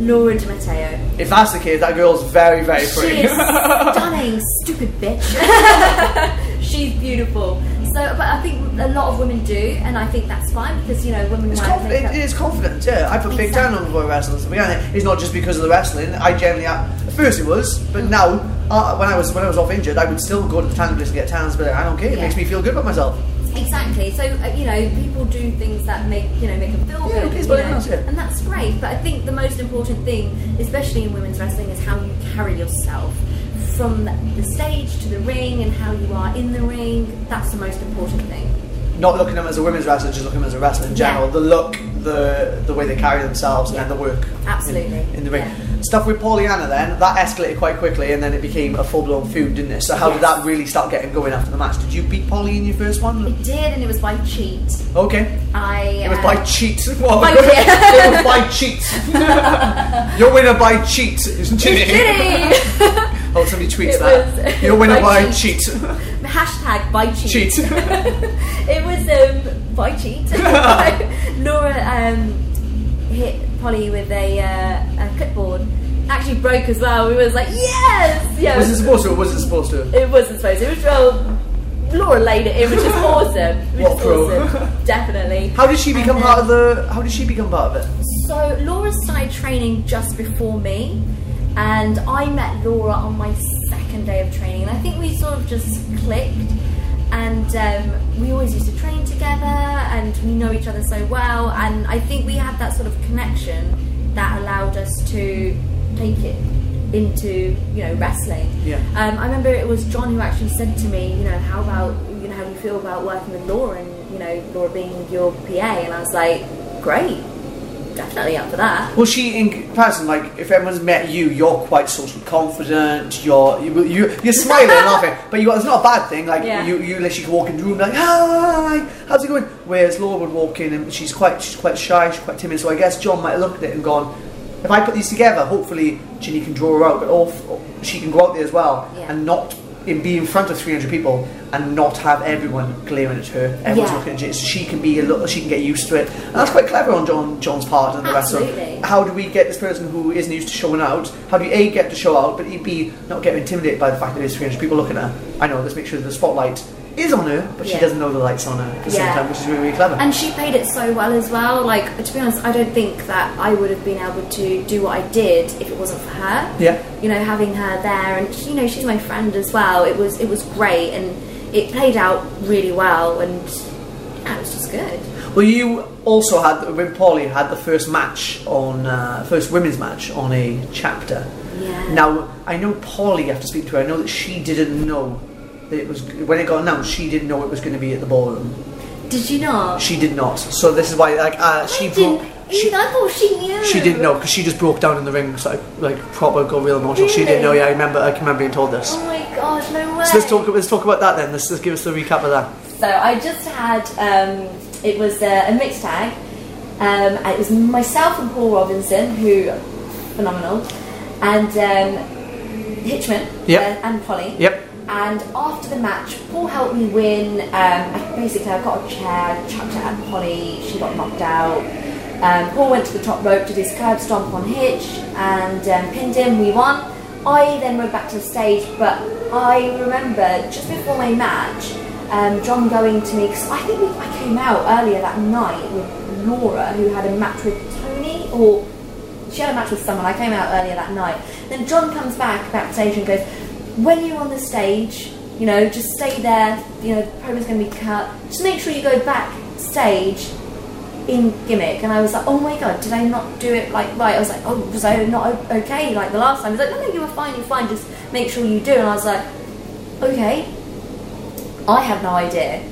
Laura Di Matteo. If that's the case, that girl's very, very She pretty. is stunning, stupid bitch. She's beautiful. So, but I think a lot of women do, and I think that's fine because, you know, women It's wear conf- makeup. it is confidence, yeah. I put big down on boy wrestlers. To honest, it's not just because of the wrestling. I generally, at first it was, but now uh, when I was when I was off injured, I would still go to the tan place and get tans. But I don't care. It Yeah. makes me feel good about myself. Exactly. So uh, you know, people do things that make you know make them feel Yeah, good, you know, yeah. and that's great. But I think the most important thing, especially in women's wrestling, is how you carry yourself from the stage to the ring and how you are in the ring. That's the most important thing. Not looking at them as a women's wrestler, just looking at them as a wrestler in general. Yeah. The look, the the way they carry themselves, and the work. in- Absolutely. In, the ring. Stuff with Pollyanna then, that escalated quite quickly, and then it became a full blown feud, didn't it? So how did that really start getting going after the match? Did you beat Polly in your first one? It did, and it was by cheat. Okay. I. It was uh, by cheat. Well, By- it was by cheat. Your winner by cheat, isn't it? Kidding. Oh, somebody tweets It that. Your winner by by cheat. cheat. Hashtag by cheat. cheat. it was um, by cheat. Laura um, hit Polly with a, uh, a clipboard. Actually broke as well. We was like, yes, yeah. was it supposed to or was it supposed to? It wasn't supposed. to. It was well. Laura laid it in, which is awesome. Which What is pro? awesome. Definitely. How did she become And part of the how did she become part of it? So Laura started training just before me, and I met Laura on my second day of training. And I think we sort of just clicked, and um, we always used to train together, and we know each other so well. And I think we had that sort of connection that allowed us to take it into you know wrestling. Yeah. Um, I remember it was John who actually said to me, you know, how about you know how do you feel about working with Laura and you know Laura being your PA? And I was like, great definitely up for that. Well, she in comparison, like if everyone's met you, you're quite socially confident. You're you, you you're smiling and laughing, but you it's not a bad thing. Like Yeah. you you literally can walk in the room like hi, how's it going? Whereas Laura would walk in and she's quite she's quite shy, she's quite timid. So I guess John might have looked at it and gone, if I put these together, hopefully Jinny can draw her out, but also she can go out there as well Yeah. and not. In be in front of 300 people and not have everyone glaring at her. Everyone's Yeah. looking at. So she can be a little. She can get used to it. And that's quite clever on John John's part and the rest of Absolutely. how do we get this person who isn't used to showing out? How do you A get to show out, but B not get intimidated by the fact that there's 300 people looking at her? I know. Let's make sure the spotlight is on her, but she doesn't know the light's on her at the same time, which is really, really clever. And she played it so well as well. Like to be honest, I don't think that I would have been able to do what I did if it wasn't for her. Yeah. You know, having her there, and you know, she's my friend as well. It was it was great, and it played out really well, and yeah, it was just good. well, you also had with Polly had the first match on uh, first women's match on a chapter. Yeah. Now I know Polly. You have to speak to her. I know that she didn't know it was when it got announced. She didn't know it was going to be at the ballroom. Did you not? She did not. So this is why, like, uh, she I broke. didn't She. I thought she knew. She didn't know because she just broke down in the ring, so like proper got real emotional. She didn't know. Yeah, I remember. I can remember being told this. Oh my god, no way. So let's talk. Let's talk about that then. Let's just give us the recap of that. So I just had um, it was a, a mixed tag. Um, it was myself and Paul Robinson, who phenomenal, and um, Hitchman Yep. uh, and Polly. Yep. And after the match, Paul helped me win. Um, basically, I got a chair, chucked it at Polly. She got knocked out. Um, Paul went to the top rope, did his curb stomp on Hitch, and um, pinned him. We won. I then went back to the stage, but I remember just before my match, um, John going to me because I think I came out earlier that night with Laura, who had a match with Toni, or she had a match with someone. I came out earlier that night. Then John comes back backstage and goes, "When you're on the stage, you know, just stay there. You know, the program's going to be cut. Just make sure you go backstage in gimmick." And I was like, "Oh my god, did I not do it like right?" I was like, "Oh, was I not okay like the last time?" He's like, "No, no, you were fine. You're fine. Just make sure you do." And I was like, "Okay." I had no idea,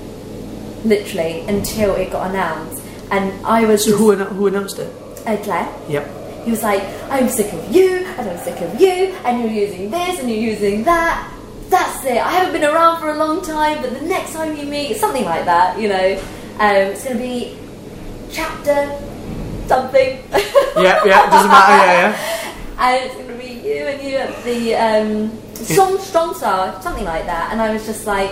literally, until it got announced, and I was So just, who, who announced it? uh, Claire. Yep. He was like, I'm sick of you, and I'm sick of you, and you're using this, and you're using that. That's it. I haven't been around for a long time, but the next time you meet, something like that, you know. Um, it's going to be chapter something. Yeah, yeah, it doesn't matter, yeah, yeah. and it's going to be you and you at the um, strong, strong star, something like that. And I was just like,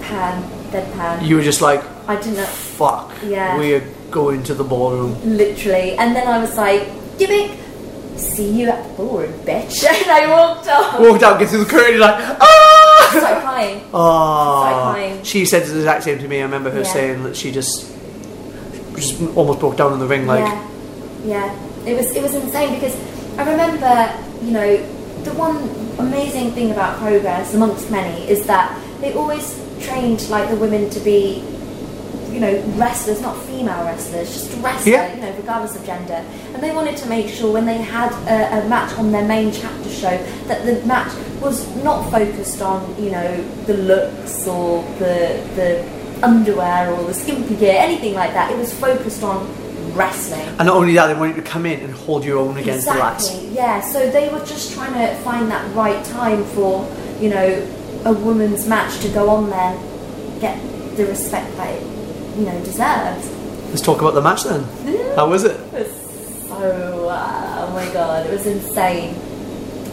pan, deadpan. You were just like, I didn't know. fuck, Yeah. we're going into the ballroom. literally. And then I was like, gimmick, see you at the ballroom, bitch. And I walked off. Walked out, get through the curtain, like, ah! Started crying. Oh, Started crying. she said the exact same to me. I remember her Yeah. saying that she just, just almost broke down in the ring. Like, yeah, yeah. It was it was insane because I remember, you know, the one amazing thing about Progress, amongst many, is that they always trained like the women to be, you know, wrestlers, not female wrestlers, just wrestlers, yeah. you know, regardless of gender. And they wanted to make sure when they had a, a match on their main chapter show that the match was not focused on, you know, the looks or the the underwear or the skimpy gear, anything like that. It was focused on wrestling. and not only that, they wanted to come in and hold your own against the lads. Exactly. Yeah. So they were just trying to find that right time for you know a woman's match to go on there, get the respect that it you know deserves. Let's talk about the match then. How was it? It was so uh, oh my god, it was insane.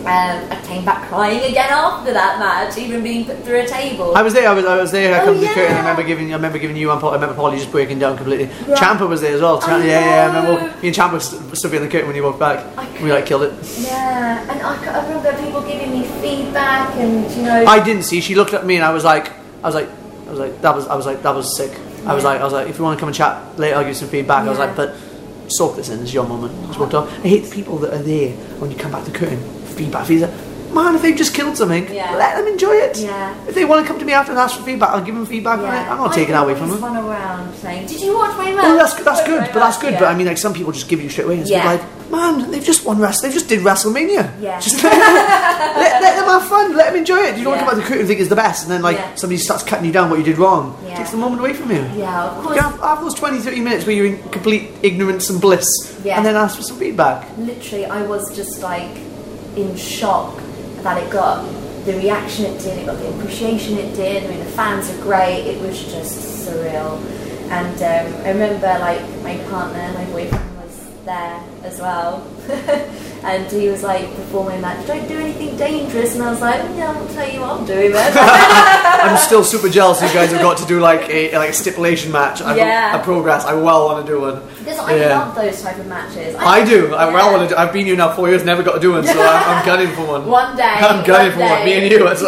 Um, I came back crying again after that match, even being put through a table. I was there. I was. I was there. I Oh, come to the curtain. I remember giving. I remember giving you. I remember Polly just breaking down completely. Right. Champa was there as well. Champa, yeah, yeah. I remember me and Champa st- stood behind the curtain when you walked back. We like killed it. yeah, and I, I remember people giving me feedback, and you know, I didn't see. She looked at me and I was like, I was like, I was like, that was. I was like, that was sick. I was like, I was like, if you want to come and chat later, I'll give you some feedback. I was like, but soak this in. This is your moment. Just walked off. I hate the people that are there when you come back to the curtain. Feedback. Feedback. Man, if they've just killed something, Yeah. let them enjoy it. Yeah. If they want to come to me after and ask for feedback, I'll give them feedback on it. I'm not taking that away from them. Run around saying, "Did you watch my match?" Oh, that's that's good, but that's good. Yeah. But I mean, like some people just give you straight away. And it's Yeah. like, man, they've just won wrestle. They just did WrestleMania. Yeah. Just let, let them have fun. Let them enjoy it. You don't Yeah. come back to the curtain and think it's the best, and then like Yeah. somebody starts cutting you down what you did wrong. Yeah. Takes the moment away from you. yeah, of You course. have, have those 20, 30 minutes where you're in complete ignorance and bliss, Yeah. and then ask for some feedback. Literally, I was just like in shock that it got the reaction it did, it got the appreciation it did. I mean, the fans are great. It was just surreal. And um, I remember like my partner, my boyfriend, was there as well. and he was like, before my match, don't do anything dangerous. And I was like, yeah, I'll tell you what I'm doing then. I'm still super jealous you guys have got to do like a like a stipulation match. I Yeah. a progress. I well want to do one. because I Yeah. love those type of matches. I do. I well Yeah. want to do. I've been here now four years, never got to do one, so I'm, I'm gunning for one. One day. I'm gunning for one. Me and you. Yes.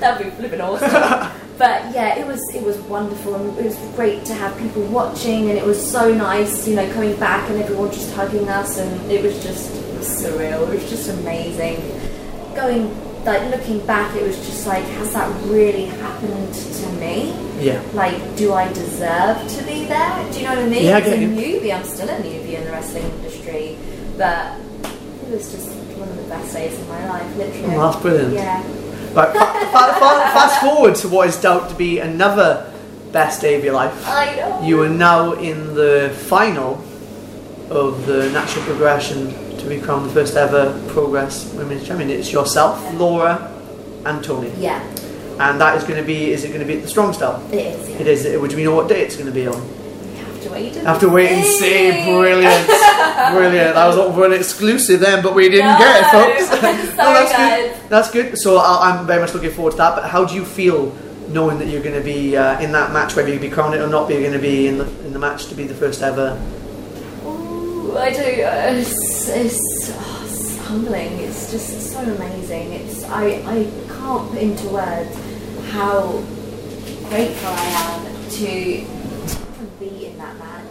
That'd be flipping awesome. But yeah, it was it was wonderful and it was great to have people watching and it was so nice, you know, coming back and everyone just hugging us and it was just it was surreal. It was just amazing. Going like looking back, it was just like, has that really happened to me? Yeah. Like, do I deserve to be there? Do you know what I mean? Yeah, I get a newbie, I'm still a newbie in the wrestling industry, but it was just one of the best days of my life, literally. Oh, that's brilliant. Yeah. Right, fa- fa- fa- fast forward to what is doubt to be another best day of your life. I know. You are now in the final of the natural progression to become the first ever Progress Women's Champion. It's yourself, Laura, and Toni. Yeah, And that is going to be, is it going to be at the Strong Style? it is. Yeah. It is. Would you know what day it's going to be on? Have to to wait and After wait and see, brilliant, brilliant. That was what- an exclusive then, but we didn't No. get it, folks. Sorry, that's guys. good. That's good. So I- I'm very much looking forward to that. But how do you feel knowing that you're going to be uh, in that match, whether you be crowned it or not, but you're going to be in the in the match to be the first ever? Ooh, I do. uh, It's, it's, oh, it's humbling. It's just so amazing. It's I, I can't put into words how grateful I am to, to be in that match.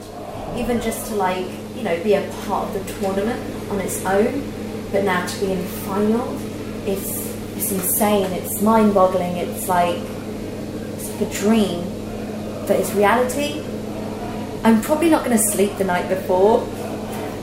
Even just to like you know be a part of the tournament on its own, but now to be in the final, it's it's insane. It's mind-boggling. It's like it's like a dream, but it's reality. I'm probably not going to sleep the night before.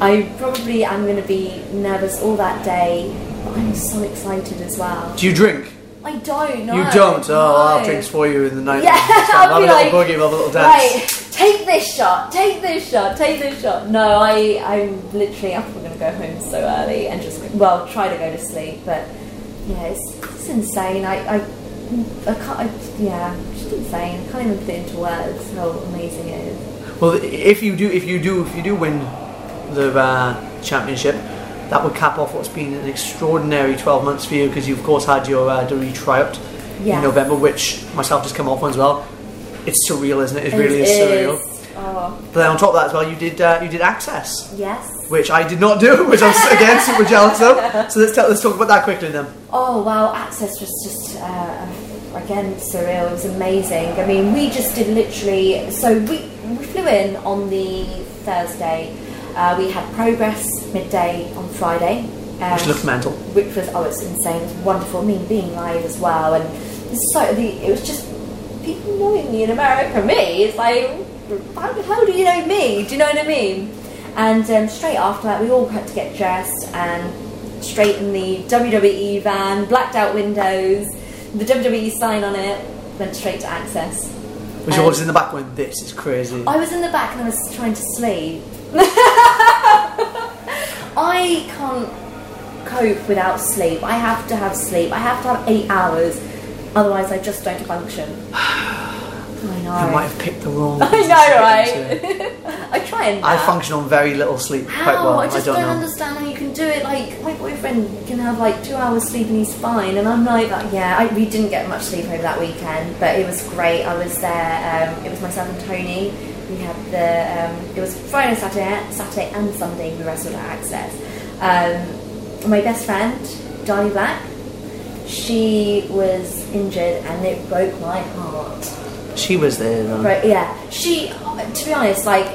I probably am going to be nervous all that day, but I'm so excited as well. Do you drink? I don't know. you don't. Oh, I'll no. drinks for you in the night. Yeah, I'll a be little like, boogie, have a little dance. right, take this shot, take this shot, take this shot. No, I, I'm literally, I'm going to go home so early and just, well, try to go to sleep. But yeah, it's, it's insane. I, I, I can't, I, yeah, it's just insane. I can't even put it into words how amazing it is. Well, if you do, if you do, if you do win the uh, championship, that would cap off what's been an extraordinary 12 months for you because you've of course, had your uh, Derby tryout Yeah. in November, which myself just come off on as well. It's surreal, isn't it? It really is, surreal. Oh, But then on top of that as well, you did uh, you did Axxess, yes. which I did not do, which I'm again super jealous of. So let's tell, let's talk about that quickly then. Oh wow, Axxess was just uh, again surreal. It was amazing. I mean, we just did literally. So we we flew in on the Thursday. Uh, we had progress midday on Friday, um, Which looked mental. which was oh, it's insane. It was wonderful. I mean, being live as well, and so the it was just people knowing me in America. For me, it's like how do you know me? Do you know what I mean? And um, straight after that, we all had to get dressed and straight in the WWE van, blacked out windows, the WWE sign on it, went straight to Axxess. Which was Um, yours in the back going, this is crazy? I was in the back and I was trying to sleep. I can't cope without sleep. I have to have sleep. I have to have eight hours, otherwise I just don't function. I know. I might have picked the wrong. I know, right? I try and. I function on very little sleep How? quite well. I just don't don't, know. understand how you can do it. Like my boyfriend can have like two hours sleep and he's fine, and I'm like, like, yeah. I, we didn't get much sleep over that weekend, but it was great. I was there. Um, it was myself and Toni. We had the. Um, it was Friday, Saturday, Saturday and Sunday. We wrestled at Axxess. Um, my best friend, Dahlia Black. She was injured, and it broke my heart. She was there though. Right, yeah. She, to be honest, like,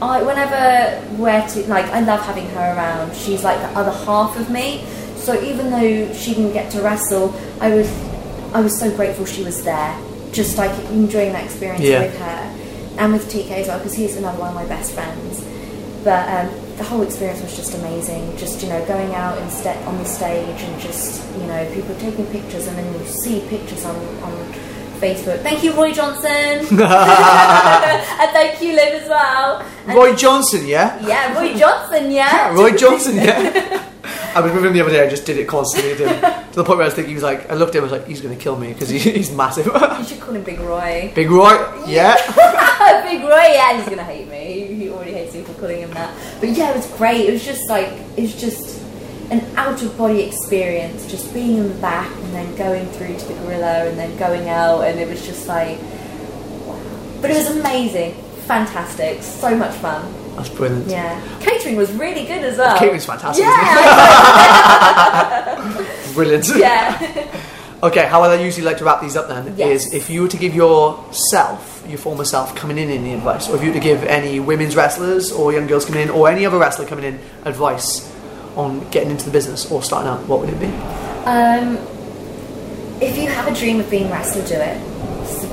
I whenever we're to, like, I love having her around. She's like the other half of me. So even though she didn't get to wrestle, I was, I was so grateful she was there. Just like enjoying that experience Yeah. with her, and with TK as well, because he's another one of my best friends. But um, the whole experience was just amazing. Just you know, going out and ste- on the stage and just you know, people taking pictures, and then you see pictures on on Facebook. Thank you, Roy Johnson, and thank you, Liv as well. And- Roy Johnson, yeah? yeah, Roy Johnson, yeah. Roy Johnson, yeah. I was with him the other day. I just did it constantly to, to the point where I was thinking he was like, I looked at him, I was like, he's going to kill me because he, he's massive. You should call him Big Roy. Big Roy, yeah. Big Roy, yeah, he's gonna hate me. He, he already hates me for calling him that. But yeah, it was great. It was just like it was just an out of body experience. Just being in the back and then going through to the gorilla and then going out, and it was just like, wow. But it was amazing, fantastic, so much fun. That's brilliant. Yeah, catering was really good as well. Catering's fantastic, Yeah, Brilliant. yeah. Okay, how I usually like to wrap these up then Yes. is if you were to give yourself, your former self, coming in any advice, or if you were to give any women's wrestlers or young girls coming in, or any other wrestler coming in advice on getting into the business or starting out, what would it be? Um, if you have a dream of being a wrestler, do it.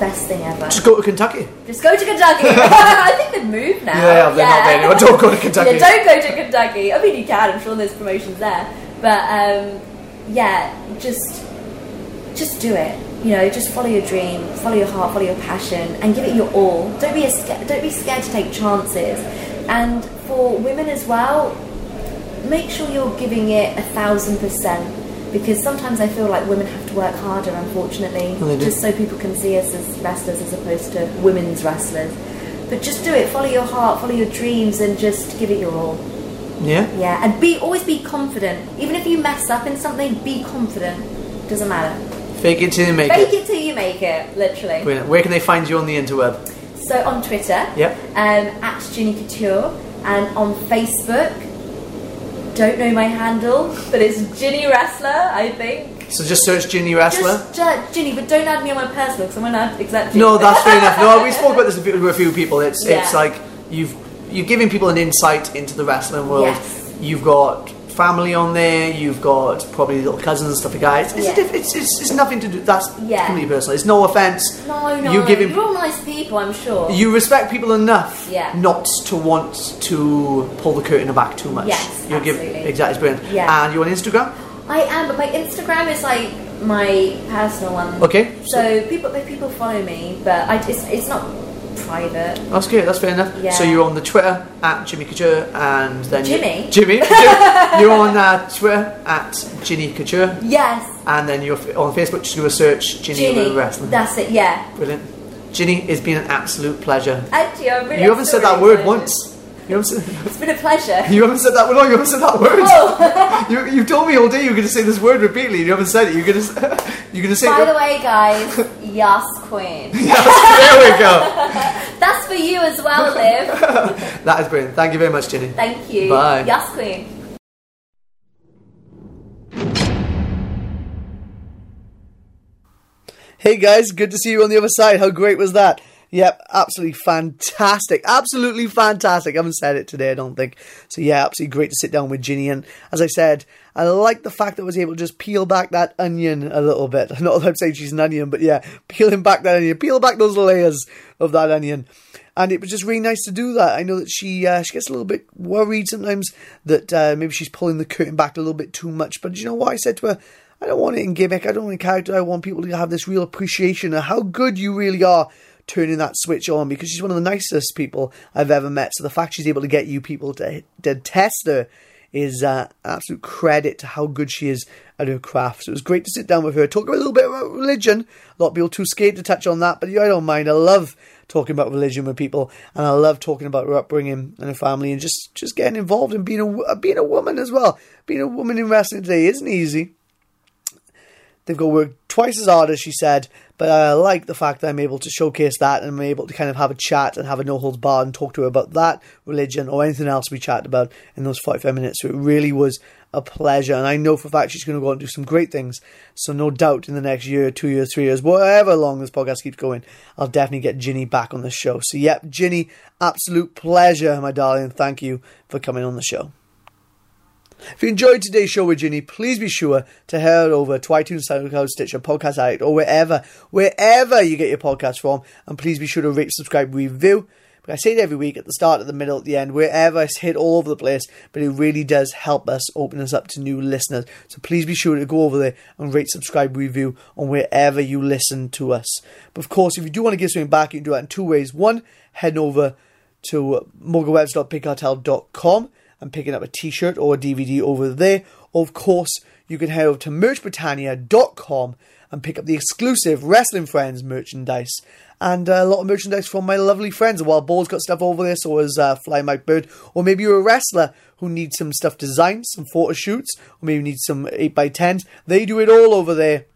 Best thing ever. Just go to Kentucky. Just go to Kentucky. I think they've moved now. Yeah, they're not there anymore. Don't go to Kentucky. yeah, don't go to Kentucky. I mean, you can. I'm sure there's promotions there. But um, yeah, just just do it. You know, just follow your dream, follow your heart, follow your passion, and give it your all. Don't be a don't be scared to take chances. And for women as well, make sure you're giving it a thousand percent. Because sometimes I feel like women have to work harder, unfortunately, Well, just so people can see us as wrestlers as opposed to women's wrestlers. but just do it. Follow your heart, follow your dreams, and just give it your all. Yeah. Yeah, and be always be confident. Even if you mess up in something, be confident. Doesn't matter. Fake it till you make Fake it. Fake it till you make it. Literally. Brilliant. Where can they find you on the interweb? So on Twitter, Yep. um, at Jinny Couture, and on Facebook. Don't know my handle, but it's Jinny Wrestler, I think. So just search Jinny Wrestler. Just ju- Jinny, but don't add me on my personal because I'm gonna accept you. No, that's fair enough. No, we spoke about this a few- with a few people. It's it's like you've you're giving people an insight into the wrestling world. Yes. You've got family on there. You've got probably little cousins and stuff like that. It's, it's, Yeah. it's, it's, it's nothing to do. That's Yeah. completely personal. It's no offense. No, no. You giving You're all nice people, I'm sure. you respect people enough Yeah. not to want to pull the curtain back too much. Yes, you give exactly brilliant. Yeah. And you on Instagram? I am, but my Instagram is like my personal one. Okay. So people, people follow me, but I, it's, it's not private. That's good. That's fair enough. Yeah. So you're on the Twitter at Jimmy Couture, and then you- Jimmy? Jimmy. You're on uh, Twitter at Jinny Couture, Yes, and then you're on Facebook. Just do a search Jinny, Jinny. Wrestling. That's it. Yeah. Brilliant. Jinny, it's been an absolute pleasure. Actually, I'm really you haven't said that word once. You haven't said, It's been a pleasure. you haven't said that. No, you haven't said that word. Oh. You, you told me all day you were going to say this word repeatedly. You haven't said it. You're going to you're going to say. By the way, guys, Yas Queen. there we go. That's for you as well, Liv. That is brilliant. Thank you very much, Jinny. Thank you. Bye. Yas Queen. Hey guys, good to see you on the other side. How great was that? Yep, absolutely fantastic. Absolutely fantastic. I haven't said it today, I don't think. So yeah, absolutely great to sit down with Jinny. And as I said, I like the fact that I was able to just peel back that onion a little bit. Not I'm saying she's an onion, but yeah, peeling back that onion, peel back those layers of that onion. And it was just really nice to do that. I know that she uh, she gets a little bit worried sometimes that uh, maybe she's pulling the curtain back a little bit too much. But you know what I said to her? I don't want it in gimmick. I don't want in character. I want people to have this real appreciation of how good you really are turning that switch on because she's one of the nicest people I've ever met. So the fact she's able to get you people to, to test her is uh, absolute credit to how good she is at her craft. So it was great to sit down with her, talk a little bit about religion. A lot of people too scared to touch on that, but I don't mind. I love talking about religion with people, and I love talking about her upbringing and her family, and just just getting involved and being a being a woman as well. Being a woman in wrestling today isn't easy. They've got to work twice as hard as she said, but I like the fact that I'm able to showcase that and I'm able to kind of have a chat and have a no holds bar and talk to her about that religion or anything else we chatted about in those 45 minutes. So it really was a pleasure, and I know for a fact she's going to go and do some great things. So no doubt in the next year, two years, three years, whatever long this podcast keeps going, I'll definitely get Jinny back on the show. So yep, Jinny, absolute pleasure, my darling. Thank you for coming on the show. If you enjoyed today's show with Jinny, please be sure to head over to iTunes, SoundCloud, Stitcher, Podcast Addict, or wherever, wherever you get your podcast from. And please be sure to rate, subscribe, review. But I say it every week at the start, at the middle, at the end, wherever it's hit all over the place. But it really does help us open us up to new listeners. So please be sure to go over there and rate, subscribe, review on wherever you listen to us. But of course, if you do want to give something back, you can do that in two ways. One, head over to morganwebs.bigcartel.com and picking up a t-shirt or a DVD over there. Of course, you can head over to merchbritannia.com and pick up the exclusive Wrestling Friends merchandise and a lot of merchandise from my lovely friends. While Ball's got stuff over there, so has uh, Fly Mike Bird. Or maybe you're a wrestler who needs some stuff designed, some photo shoots, or maybe you need some 8x10s. They do it all over there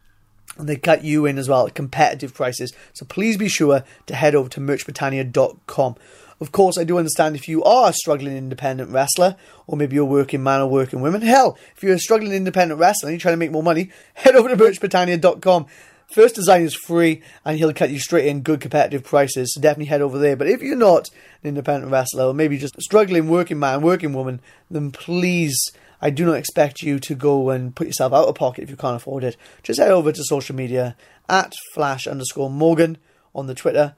and they cut you in as well at competitive prices. So please be sure to head over to merchbritannia.com. Of course, I do understand if you are a struggling independent wrestler, or maybe you're a working man or working woman. Hell, if you're a struggling independent wrestler and you're trying to make more money, head over to merchbritannia.com. First design is free, and he'll cut you straight in good competitive prices. So definitely head over there. But if you're not an independent wrestler, or maybe just a struggling working man, working woman, then please I do not expect you to go and put yourself out of pocket if you can't afford it. Just head over to social media at flash underscore Morgan on the Twitter,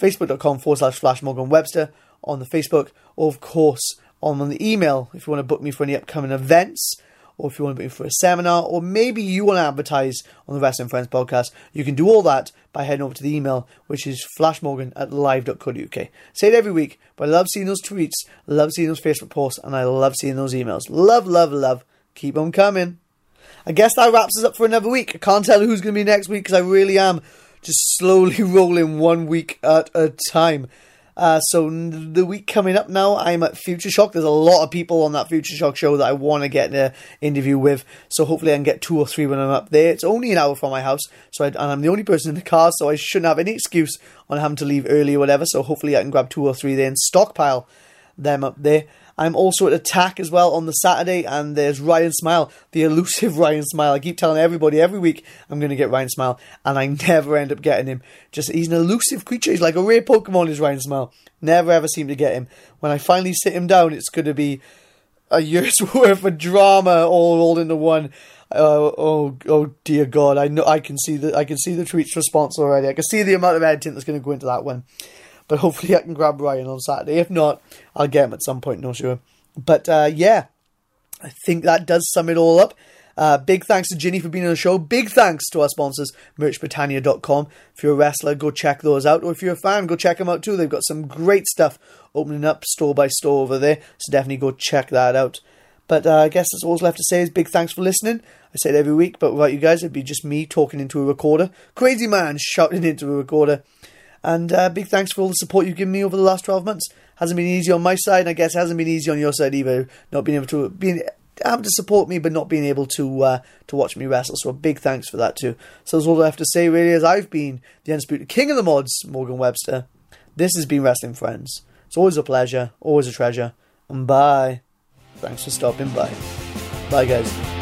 facebook.com forward slash flash Morgan Webster on the Facebook, or of course on the email if you want to book me for any upcoming events. Or if you want to book me for a seminar, or maybe you want to advertise on the Wrestling Friends podcast, you can do all that by heading over to the email, which is flashmorgan at live.co.uk. Say it every week, but I love seeing those tweets, love seeing those Facebook posts, and I love seeing those emails. Love, love, love. Keep them coming. I guess that wraps us up for another week. I can't tell who's going to be next week because I really am just slowly rolling one week at a time. Uh, so the week coming up now, I'm at Future Shock. There's a lot of people on that Future Shock show that I want to get an interview with. So hopefully I can get two or three when I'm up there. It's only an hour from my house, so I, and I'm the only person in the car, so I shouldn't have any excuse on having to leave early or whatever. So hopefully I can grab two or three there and stockpile them up there. I'm also at Attack as well on the Saturday, and there's Ryan Smile, the elusive Ryan Smile. I keep telling everybody every week I'm going to get Ryan Smile, and I never end up getting him. Just he's an elusive creature. He's like a rare Pokemon. Is Ryan Smile? Never ever seem to get him. When I finally sit him down, it's going to be a year's worth of drama all rolled into one. Uh, oh, oh dear God! I know I can see the I can see the tweets response already. I can see the amount of editing that's going to go into that one. But hopefully I can grab Ryan on Saturday. If not, I'll get him at some point, no sure. But uh, yeah, I think that does sum it all up. Uh, big thanks to Jinny for being on the show. Big thanks to our sponsors, merchbritannia.com. If you're a wrestler, go check those out. Or if you're a fan, go check them out too. They've got some great stuff opening up store by store over there. So definitely go check that out. But uh, I guess that's all left to say is big thanks for listening. I say it every week, but without you guys, it'd be just me talking into a recorder. Crazy man shouting into a recorder. And uh, big thanks for all the support you've given me over the last 12 months. Hasn't been easy on my side, and I guess hasn't been easy on your side either. Not being able to being having to support me, but not being able to uh, to watch me wrestle. So a big thanks for that too. So that's all I have to say really. As I've been the undisputed king of the mods, Morgan Webster. This has been Wrestling Friends. It's always a pleasure, always a treasure. And bye. Thanks for stopping by. Bye, guys.